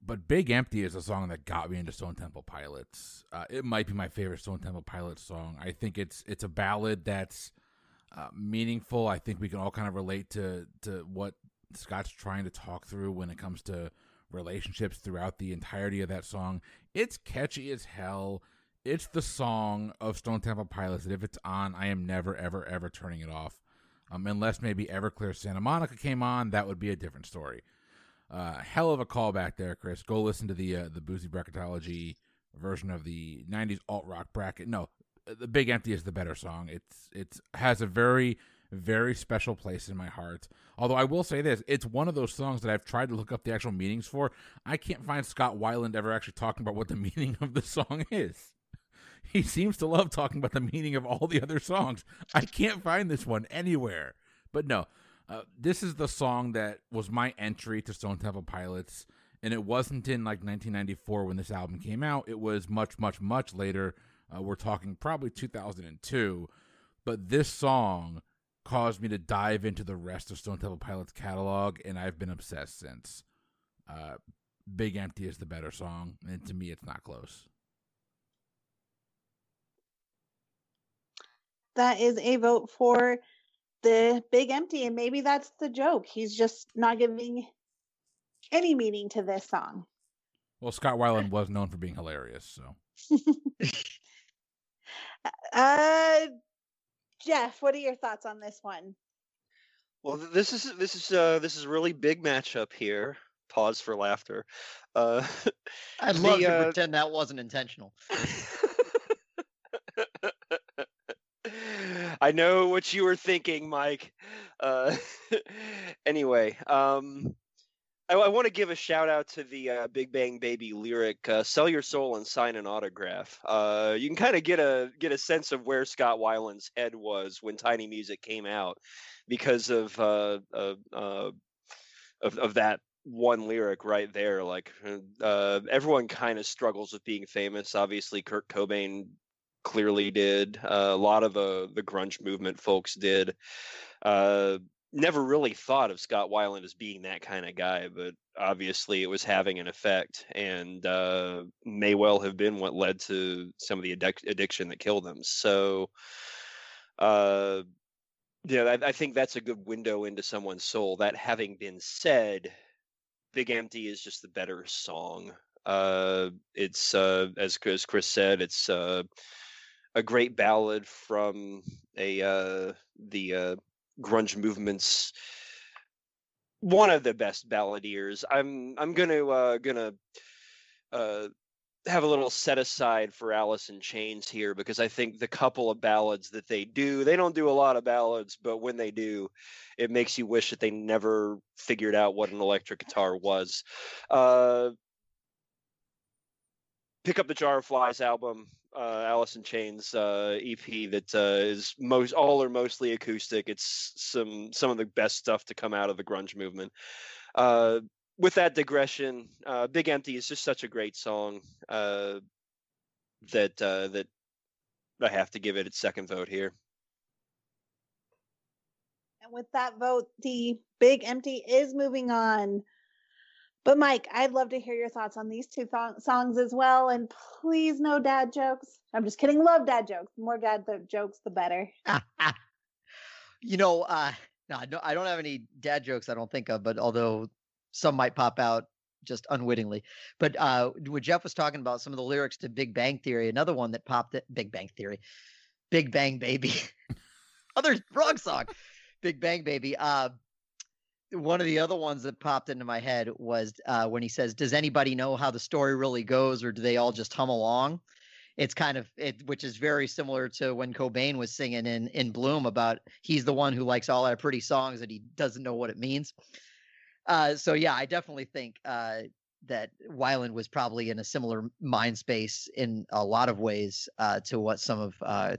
but Big Empty is a song that got me into Stone Temple Pilots. Uh, it might be my favorite Stone Temple Pilots song. I think it's it's a ballad that's uh, meaningful. I think we can all kind of relate to to what Scott's trying to talk through when it comes to relationships throughout the entirety of that song. It's catchy as hell. It's the song of Stone Temple Pilots that if it's on, I am never, ever, ever turning it off. Um, unless maybe Everclear Santa Monica came on, that would be a different story. Uh, hell of a callback there, Chris. Go listen to the uh, the boozy bracketology version of the '90s alt rock bracket. No, the Big Empty is the better song. It's it's has a very very special place in my heart. Although I will say this, it's one of those songs that I've tried to look up the actual meanings for. I can't find Scott Weiland ever actually talking about what the meaning of the song is. He seems to love talking about the meaning of all the other songs. I can't find this one anywhere. But no, uh, this is the song that was my entry to Stone Temple Pilots, and it wasn't in like 1994 when this album came out. It was much, much, much later. Uh, we're talking probably 2002. But this song caused me to dive into the rest of Stone Temple Pilots catalog, and I've been obsessed since. Uh, Big Empty is the better song, and to me, it's not close. That is a vote for the big empty. And maybe that's the joke. He's just not giving any meaning to this song. Well, Scott Weiland was known for being hilarious, so. uh, Jeff, what are your thoughts on this one? Well, this is this is uh, this is a really big matchup here. Pause for laughter. Uh, I'd the, love to uh, pretend that wasn't intentional. I know what you were thinking, Mike. Uh, anyway, um, I, I want to give a shout out to the uh, Big Bang Baby lyric uh, "Sell your soul and sign an autograph." Uh, you can kind of get a get a sense of where Scott Weiland's head was when Tiny Music came out, because of uh, uh, uh, of of that one lyric right there. Like uh, everyone kind of struggles with being famous. Obviously, Kurt Cobain clearly did. Uh, a lot of the the grunge movement folks did. Uh, never really thought of Scott Weiland as being that kind of guy, but obviously it was having an effect, and uh, may well have been what led to some of the addic- addiction that killed him. So. Uh, yeah, I, I think that's a good window into someone's soul. That having been said, Big Empty is just the better song. Uh, it's uh, as as Chris said, it's uh, a great ballad from a uh, the uh, grunge movement's one of the best balladeers. I'm I'm gonna uh, gonna uh, have a little set aside for Alice in Chains here because I think the couple of ballads that they do, they don't do a lot of ballads, but when they do, it makes you wish that they never figured out what an electric guitar was. Uh, Pick up the Jar of Flies album, uh, Alice in Chains uh, EP that uh, is most all or mostly acoustic. It's some some of the best stuff to come out of the grunge movement. Uh, with that digression, uh, "Big Empty" is just such a great song uh, that uh, that I have to give it its second vote here. And with that vote, the big empty is moving on. But Mike, I'd love to hear your thoughts on these two th- songs as well. And please, no dad jokes. I'm just kidding. Love dad jokes. The more dad jokes, the better. you know, uh, no, I don't have any dad jokes I don't think of, but although some might pop out just unwittingly. But uh, what Jeff was talking about, some of the lyrics to Big Bang Theory, another one that popped it, Big Bang Theory, Big Bang Baby, other wrong song, Big Bang Baby. Uh, one of the other ones that popped into my head was uh, when he says, "Does anybody know how the story really goes, or do they all just hum along?" It's kind of it, which is very similar to when Cobain was singing in in Bloom about he's the one who likes all our pretty songs and he doesn't know what it means. Uh, so yeah, I definitely think uh, that Weiland was probably in a similar mind space in a lot of ways uh, to what some of uh,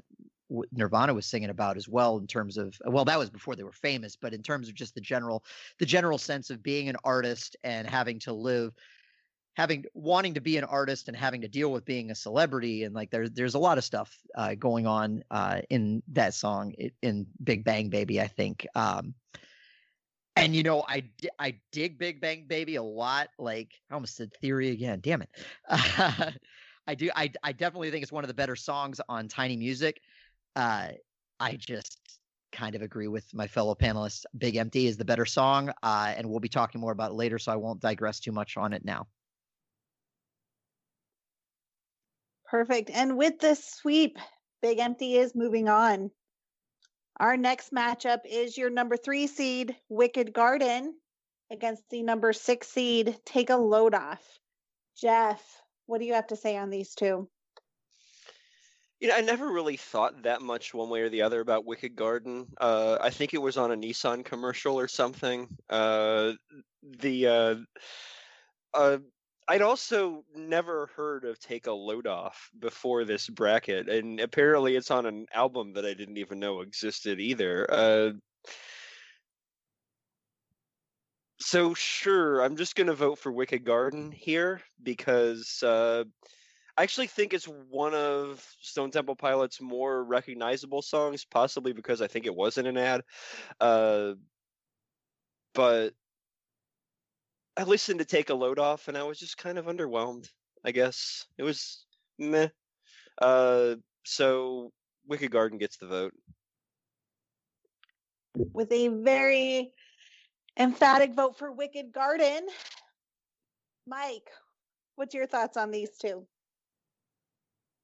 Nirvana was singing about as well. In terms of well, that was before they were famous, but in terms of just the general the general sense of being an artist and having to live having wanting to be an artist and having to deal with being a celebrity and like there's there's a lot of stuff uh, going on uh, in that song in Big Bang Baby I think um, and you know I I dig Big Bang Baby a lot like I almost said theory again damn it I do I I definitely think it's one of the better songs on Tiny Music uh, I just kind of agree with my fellow panelists Big Empty is the better song uh, and we'll be talking more about it later so I won't digress too much on it now Perfect. And with this sweep, Big Empty is moving on. Our next matchup is your number three seed, Wicked Garden, against the number six seed, Take a Load Off. Jeff, what do you have to say on these two? You know, I never really thought that much one way or the other about Wicked Garden. Uh, I think it was on a Nissan commercial or something. Uh, the uh, uh, I'd also never heard of Take a Load Off before this bracket, and apparently it's on an album that I didn't even know existed either. Uh, so sure, I'm just gonna vote for Wicked Garden here because uh, I actually think it's one of Stone Temple Pilots' more recognizable songs, possibly because I think it wasn't an ad. Uh, but I listened to Take a Load Off and I was just kind of underwhelmed, I guess. It was meh. Uh, so Wicked Garden gets the vote. With a very emphatic vote for Wicked Garden. Mike, what's your thoughts on these two?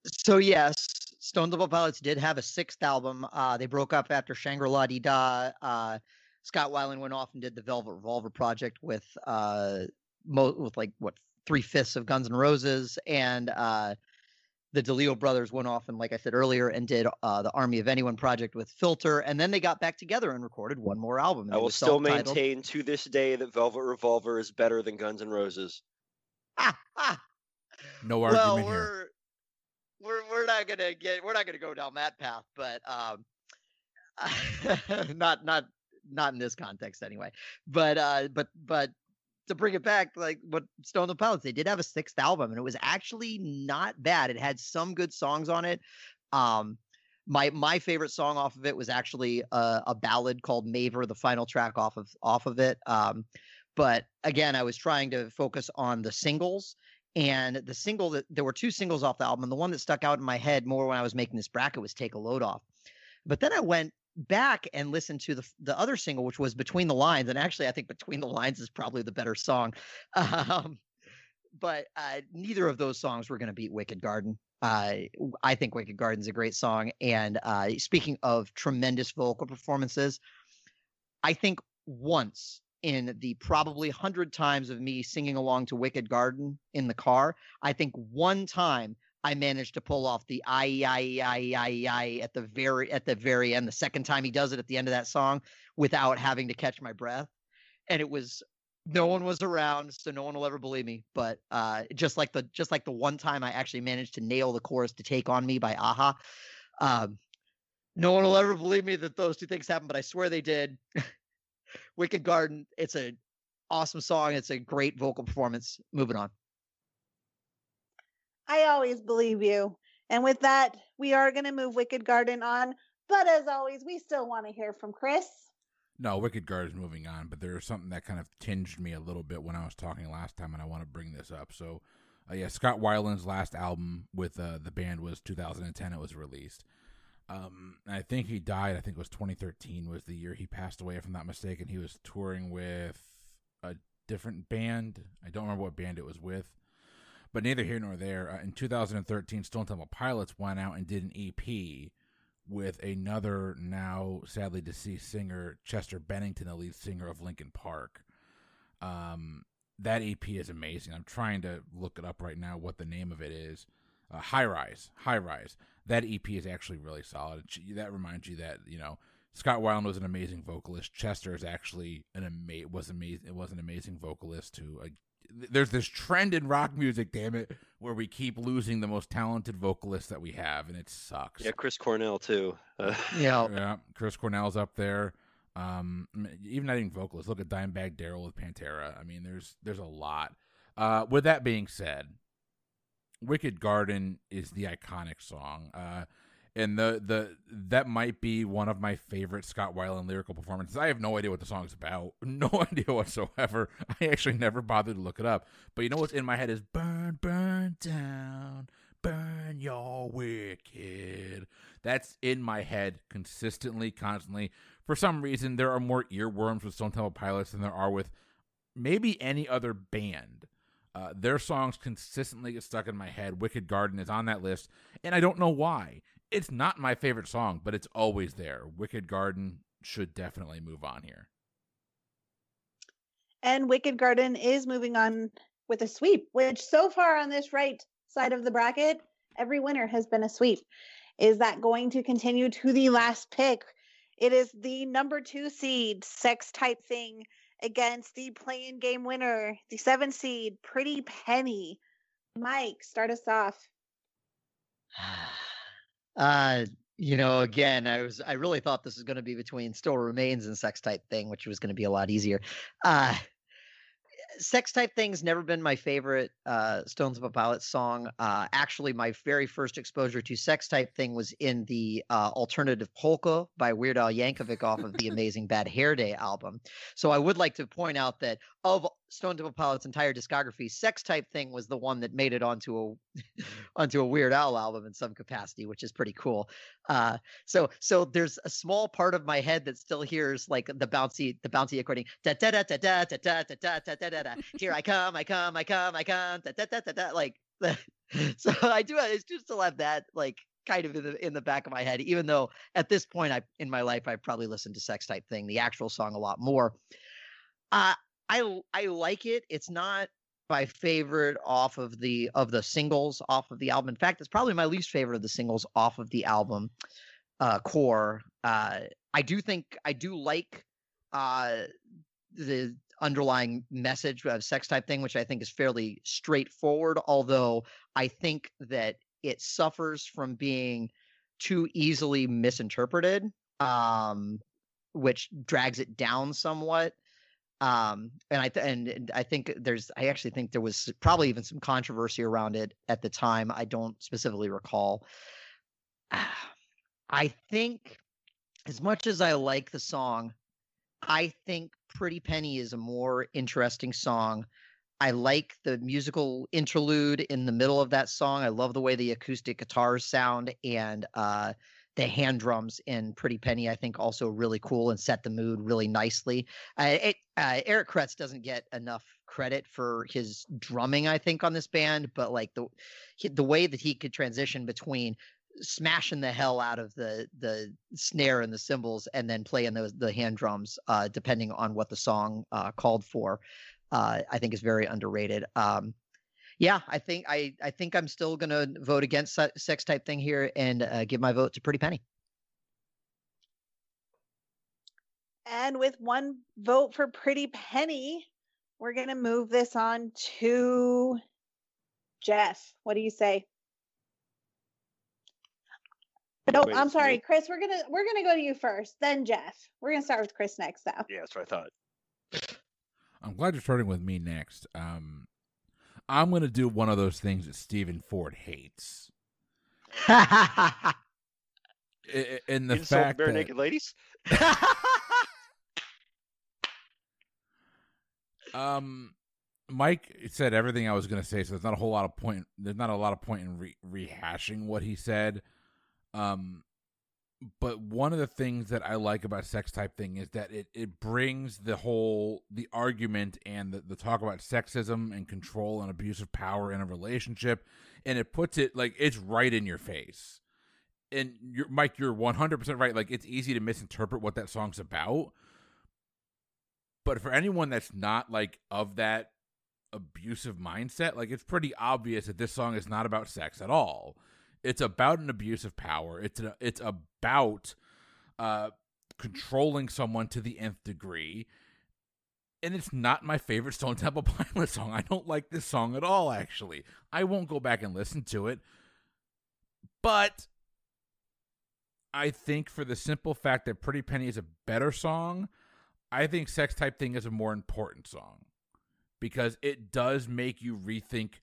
So yes, Stone Temple Pilots did have a sixth album. Uh, they broke up after Shangri-La Dee Da. Uh, Scott Weiland went off and did the Velvet Revolver project with uh, mo- with like what three fifths of Guns N' Roses, and uh, the DeLeo brothers went off and, like I said earlier, and did uh, the Army of Anyone project with Filter, and then they got back together and recorded one more album. I will still maintain to this day that Velvet Revolver is better than Guns N' Roses. Ah, ah. No argument well, here. We're we're not gonna get we're not gonna go down that path, but um, not not not in this context anyway. But uh, but but to bring it back, like what Stone Temple Pilots, they did have a sixth album, and it was actually not bad. It had some good songs on it. Um, my my favorite song off of it was actually a, a ballad called Maver, the final track off of off of it. Um, but again, I was trying to focus on the singles. And the single that there were two singles off the album, and the one that stuck out in my head more when I was making this bracket was "Take a Load Off." But then I went back and listened to the the other single, which was "Between the Lines," and actually, I think "Between the Lines" is probably the better song. Um, but uh, neither of those songs were going to beat "Wicked Garden." Uh, I think "Wicked Garden's a great song. And uh, speaking of tremendous vocal performances, I think once in the probably hundred times of me singing along to Wicked Garden in the car, I think one time I managed to pull off the I I I I I at the very at the very end. The second time he does it at the end of that song without having to catch my breath, and it was no one was around, so no one will ever believe me. But uh, just like the just like the one time I actually managed to nail the chorus to "Take on Me" by a-ha. Um, no one will ever believe me that those two things happened, but I swear they did. Wicked Garden, it's a awesome song. It's a great vocal performance. Moving on. I always believe you. And with that, we are going to move Wicked Garden on. But as always, we still want to hear from Chris. No, Wicked Garden is moving on, but there's something that kind of tinged me a little bit when I was talking last time, and I want to bring this up. So, uh, yeah, Scott Weiland's last album with uh, the band was 2010. It was released. Um, I think he died. I think it was 2013 was the year he passed away, if I'm not mistaken. He was touring with a different band. I don't remember what band it was with, but neither here nor there. Uh, in 2013, Stone Temple Pilots went out and did an EP with another now sadly deceased singer, Chester Bennington, the lead singer of Linkin Park. Um, that EP is amazing. I'm trying to look it up right now what the name of it is. Uh, High Rise, High Rise. That EP is actually really solid. That reminds you that you know Scott Weiland was an amazing vocalist. Chester is actually an ama- was amazing. It was an amazing vocalist who. Uh, there's this trend in rock music, damn it, where we keep losing the most talented vocalists that we have, and it sucks. Yeah, Chris Cornell too. Uh, yeah, yeah. Chris Cornell's up there. Um, even not even vocalists. Look at Dimebag Darrell with Pantera. I mean, there's there's a lot. Uh, with that being said, Wicked Garden is the iconic song. Uh, and the the that might be one of my favorite Scott Weiland lyrical performances. I have no idea what the song's about, no idea whatsoever. I actually never bothered to look it up. But you know what's in my head is burn, burn down, burn your wicked. That's in my head consistently, constantly. For some reason, there are more earworms with Stone Temple Pilots than there are with maybe any other band. Uh, their songs consistently get stuck in my head. Wicked Garden is on that list, and I don't know why. It's not my favorite song, but it's always there. Wicked Garden should definitely move on here. And Wicked Garden is moving on with a sweep, which so far on this right side of the bracket, every winner has been a sweep. Is that going to continue to the last pick? It is the number two seed, sex type thing, against the playing game winner, the seven seed, Pretty Penny. Mike, start us off. Uh, you know, again, I was I really thought this was going to be between Still Remains and Sex Type Thing, which was going to be a lot easier. Uh, Sex Type Thing's never been my favorite uh, Stones of a Pilot song. Uh, actually, my very first exposure to Sex Type Thing was in the uh, alternative polka by Weird Al Yankovic off of the Amazing Bad Hair Day album. So I would like to point out that of Stone Temple Pilots' entire discography, Sex Type Thing was the one that made it onto a onto a Weird Al album in some capacity, which is pretty cool. Uh, so so there's a small part of my head that still hears like the bouncy the bouncy accordion da da da da da da da da da da da da da. Here I come, I come, I come, I come, da da da da da. Like so I do I do still have that like kind of in the in the back of my head, even though at this point I in my life I probably listened to Sex Type Thing, the actual song, a lot more. Uh, I I like it. It's not my favorite off of the of the singles off of the album. In fact, it's probably my least favorite of the singles off of the album. Uh, core. Uh, I do think I do like uh the underlying message of sex type thing, which I think is fairly straightforward. Although I think that it suffers from being too easily misinterpreted, um, which drags it down somewhat. Um, and I th- and, and I think there's I actually think there was probably even some controversy around it at the time. I don't specifically recall. I think as much as I like the song, I think Pretty Penny is a more interesting song. I like the musical interlude in the middle of that song. I love the way the acoustic guitars sound and uh, the hand drums in Pretty Penny. I think also really cool and set the mood really nicely. Uh, it, uh, Eric Kretz doesn't get enough credit for his drumming, I think, on this band, but like the the way that he could transition between smashing the hell out of the the snare and the cymbals and then playing those the hand drums uh, depending on what the song uh, called for uh, I think is very underrated. Um, yeah, I think I I think I'm still gonna vote against sex type thing here and uh, give my vote to Pretty Penny. And with one vote for Pretty Penny, we're gonna move this on to Jeff. What do you say? No, Wait, I'm sorry, me? Chris. We're gonna we're gonna go to you first, then Jeff. We're gonna start with Chris next, though. Yeah, that's what I thought. I'm glad you're starting with me next. Um, I'm going to do one of those things that Steven Ford hates. in the fact bare that... naked ladies. um, Mike said everything I was going to say, so there's not a whole lot of point. There's not a lot of point in re- rehashing what he said. Um, but one of the things that I like about sex type thing is that it, it brings the whole the argument and the, the talk about sexism and control and abuse of power in a relationship and it puts it like it's right in your face. And you're Mike, you're one hundred percent right. Like it's easy to misinterpret what that song's about. But for anyone that's not like of that abusive mindset, like it's pretty obvious that this song is not about sex at all it's about an abuse of power. It's a, it's about uh, controlling someone to the nth degree. And it's not my favorite Stone Temple Pilots song. I don't like this song at all, actually. I won't go back and listen to it. But I think for the simple fact that Pretty Penny is a better song, I think Sex Type Thing is a more important song because it does make you rethink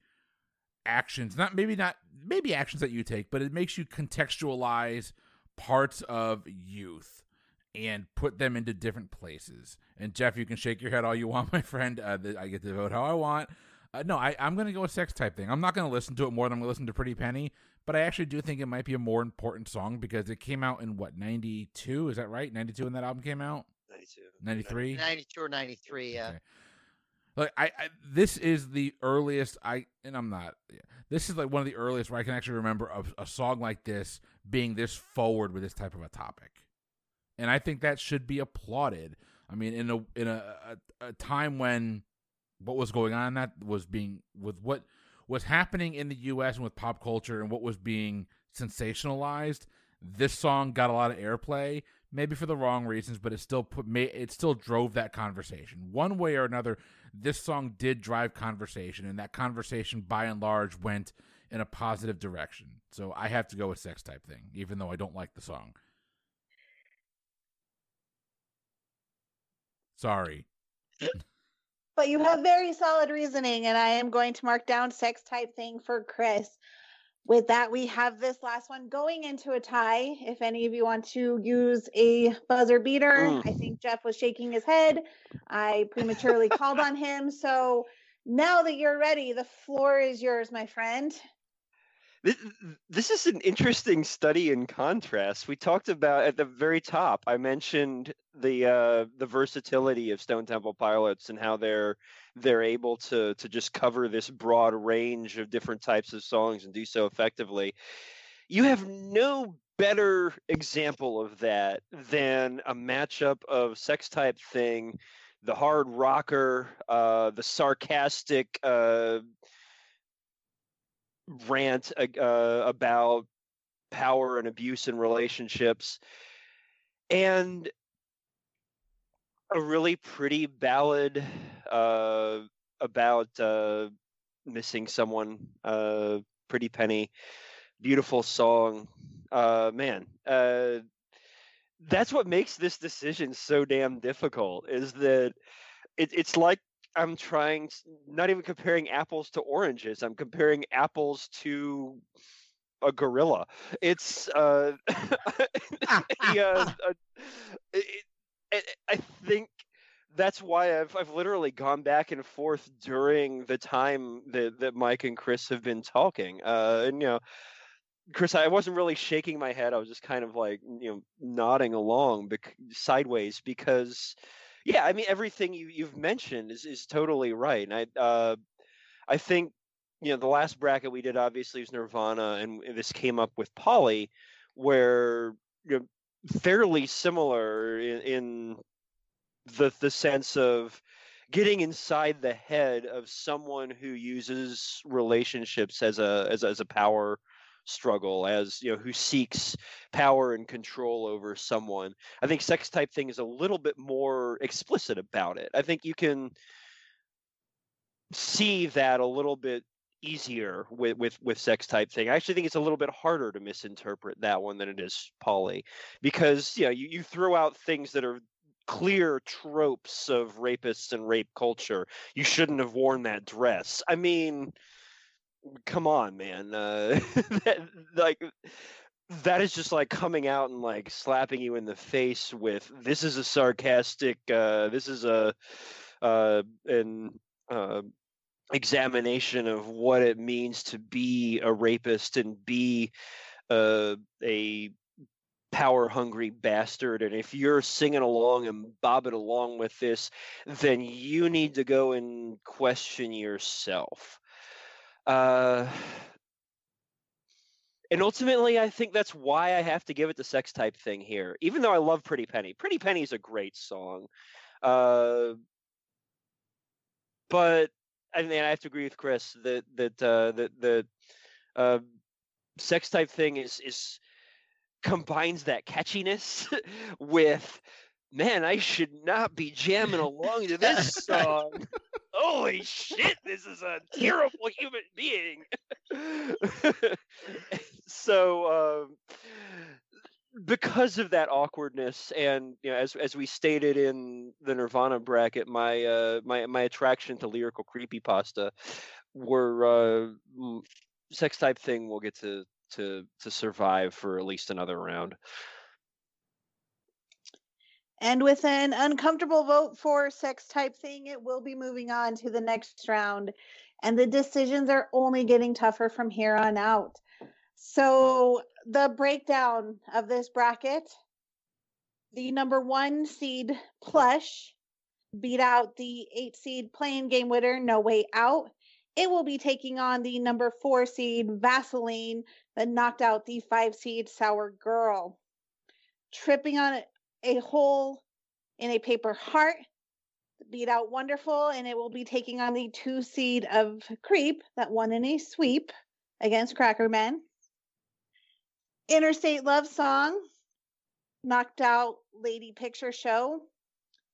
actions not maybe not maybe actions that you take but it makes you contextualize parts of youth and put them into different places. And jeff you can shake your head all you want my friend. Uh, i get to vote how i want. Uh, no I, i'm going to go with sex type thing. I'm not going to listen to it more than i'm going to listen to pretty penny but i actually do think it might be a more important song because it came out in what 92 is that right? 92 when that album came out? 92 93 92 or 93 yeah. Okay. Like I, I, this is the earliest I, and I'm not. This is like one of the earliest where I can actually remember a, a song like this being this forward with this type of a topic, and I think that should be applauded. I mean, in a in a, a, a time when what was going on that was being with what was happening in the U.S. and with pop culture and what was being sensationalized. This song got a lot of airplay maybe for the wrong reasons, but it still put it still drove that conversation one way or another. This song did drive conversation, and that conversation by and large went in a positive direction. So I have to go with sex type thing, even though I don't like the song. Sorry. but you have very solid reasoning, and I am going to mark down sex type thing for Chris. With that, we have this last one going into a tie. If any of you want to use a buzzer beater, Mm. I think Jeff was shaking his head. I prematurely called on him. So now that you're ready, the floor is yours, my friend. This, this is an interesting study in contrast. We talked about at the very top. I mentioned the uh, the versatility of Stone Temple Pilots and how they're they're able to to just cover this broad range of different types of songs and do so effectively. You have no better example of that than a matchup of Sex Type Thing, the hard rocker, uh, the sarcastic. Uh, rant uh, about power and abuse in relationships and a really pretty ballad uh, about uh, missing someone uh, pretty penny beautiful song. Uh, man uh, that's what makes this decision so damn difficult is that it, it's like I'm trying not even comparing apples to oranges. I'm comparing apples to a gorilla. It's uh, yeah, uh, it, it, I think that's why I've I've literally gone back and forth during the time that that Mike and Chris have been talking. Uh, and you know, Chris, I wasn't really shaking my head. I was just kind of like you know nodding along bec- sideways because yeah, I mean everything you you've mentioned is is totally right. And I uh I think you know the last bracket we did obviously was Nirvana and this came up with Polly where you know fairly similar in, in the the sense of getting inside the head of someone who uses relationships as a as as a power struggle as you know who seeks power and control over someone. I think sex type thing is a little bit more explicit about it. I think you can see that a little bit easier with with with sex type thing. I actually think it's a little bit harder to misinterpret that one than it is polly because you know you, you throw out things that are clear tropes of rapists and rape culture. You shouldn't have worn that dress. I mean come on man uh that, like that is just like coming out and like slapping you in the face with this is a sarcastic uh this is a uh an uh examination of what it means to be a rapist and be uh, a power hungry bastard and if you're singing along and bobbing along with this then you need to go and question yourself uh and ultimately i think that's why i have to give it the sex type thing here even though i love pretty penny pretty penny is a great song uh but and then I have to agree with Chris that that uh, that the uh, sex type thing is is combines that catchiness with man, I should not be jamming along to this song. Holy shit, this is a terrible human being. so um, because of that awkwardness and you know as as we stated in the Nirvana bracket my uh my my attraction to lyrical creepypasta were uh sex type thing We'll get to to to survive for at least another round. And with an uncomfortable vote for sex type thing, it will be moving on to the next round. And the decisions are only getting tougher from here on out. So, the breakdown of this bracket the number one seed plush beat out the eight seed playing game winner, No Way Out. It will be taking on the number four seed Vaseline that knocked out the five seed Sour Girl. Tripping on it a hole in a paper heart beat out wonderful and it will be taking on the two seed of creep that won in a sweep against crackerman interstate love song knocked out lady picture show.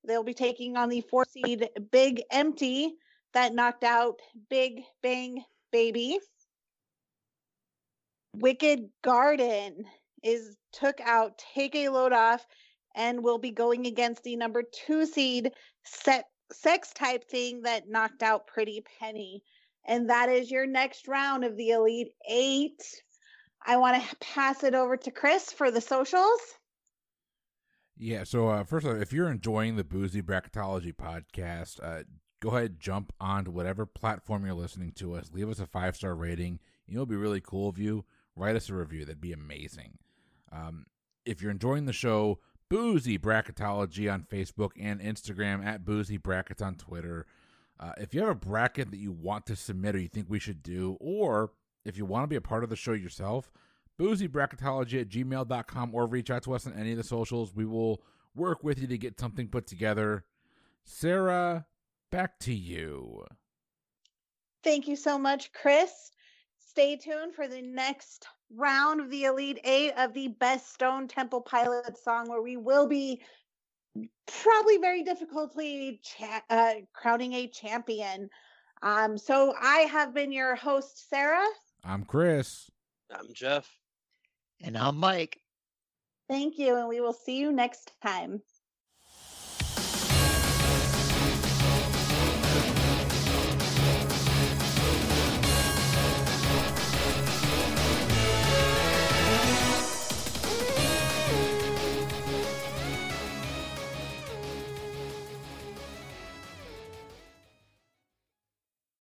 They'll be taking on the four seed big empty that knocked out big bang baby. Wicked garden is took out take a load off and will be going against the number two seed set sex type thing that knocked out Pretty Penny. And that is your next round of the Elite Eight. I want to pass it over to Chris for the socials. Yeah. So uh, first of all, if you're enjoying the Boozy Bracketology podcast, uh, go ahead jump onto whatever platform you're listening to us. Leave us a five star rating. You know, it'd be really cool of you. Write us a review. That'd be amazing. Um, if you're enjoying the show, Boozy Bracketology on Facebook and Instagram, at Boozy Brackets on Twitter. Uh, if you have a bracket that you want to submit or you think we should do, or if you want to be a part of the show yourself, boozybracketology at gmail.com or reach out to us on any of the socials. We will work with you to get something put together. Sarah, back to you. Thank you so much, Chris. Stay tuned for the next round of the Elite Eight of the Best Stone Temple Pilot song, where we will be probably very difficultly cha- uh, crowning a champion. Um, so I have been your host, Sarah. I'm Chris. I'm Jeff. And I'm Mike. Thank you, and we will see you next time.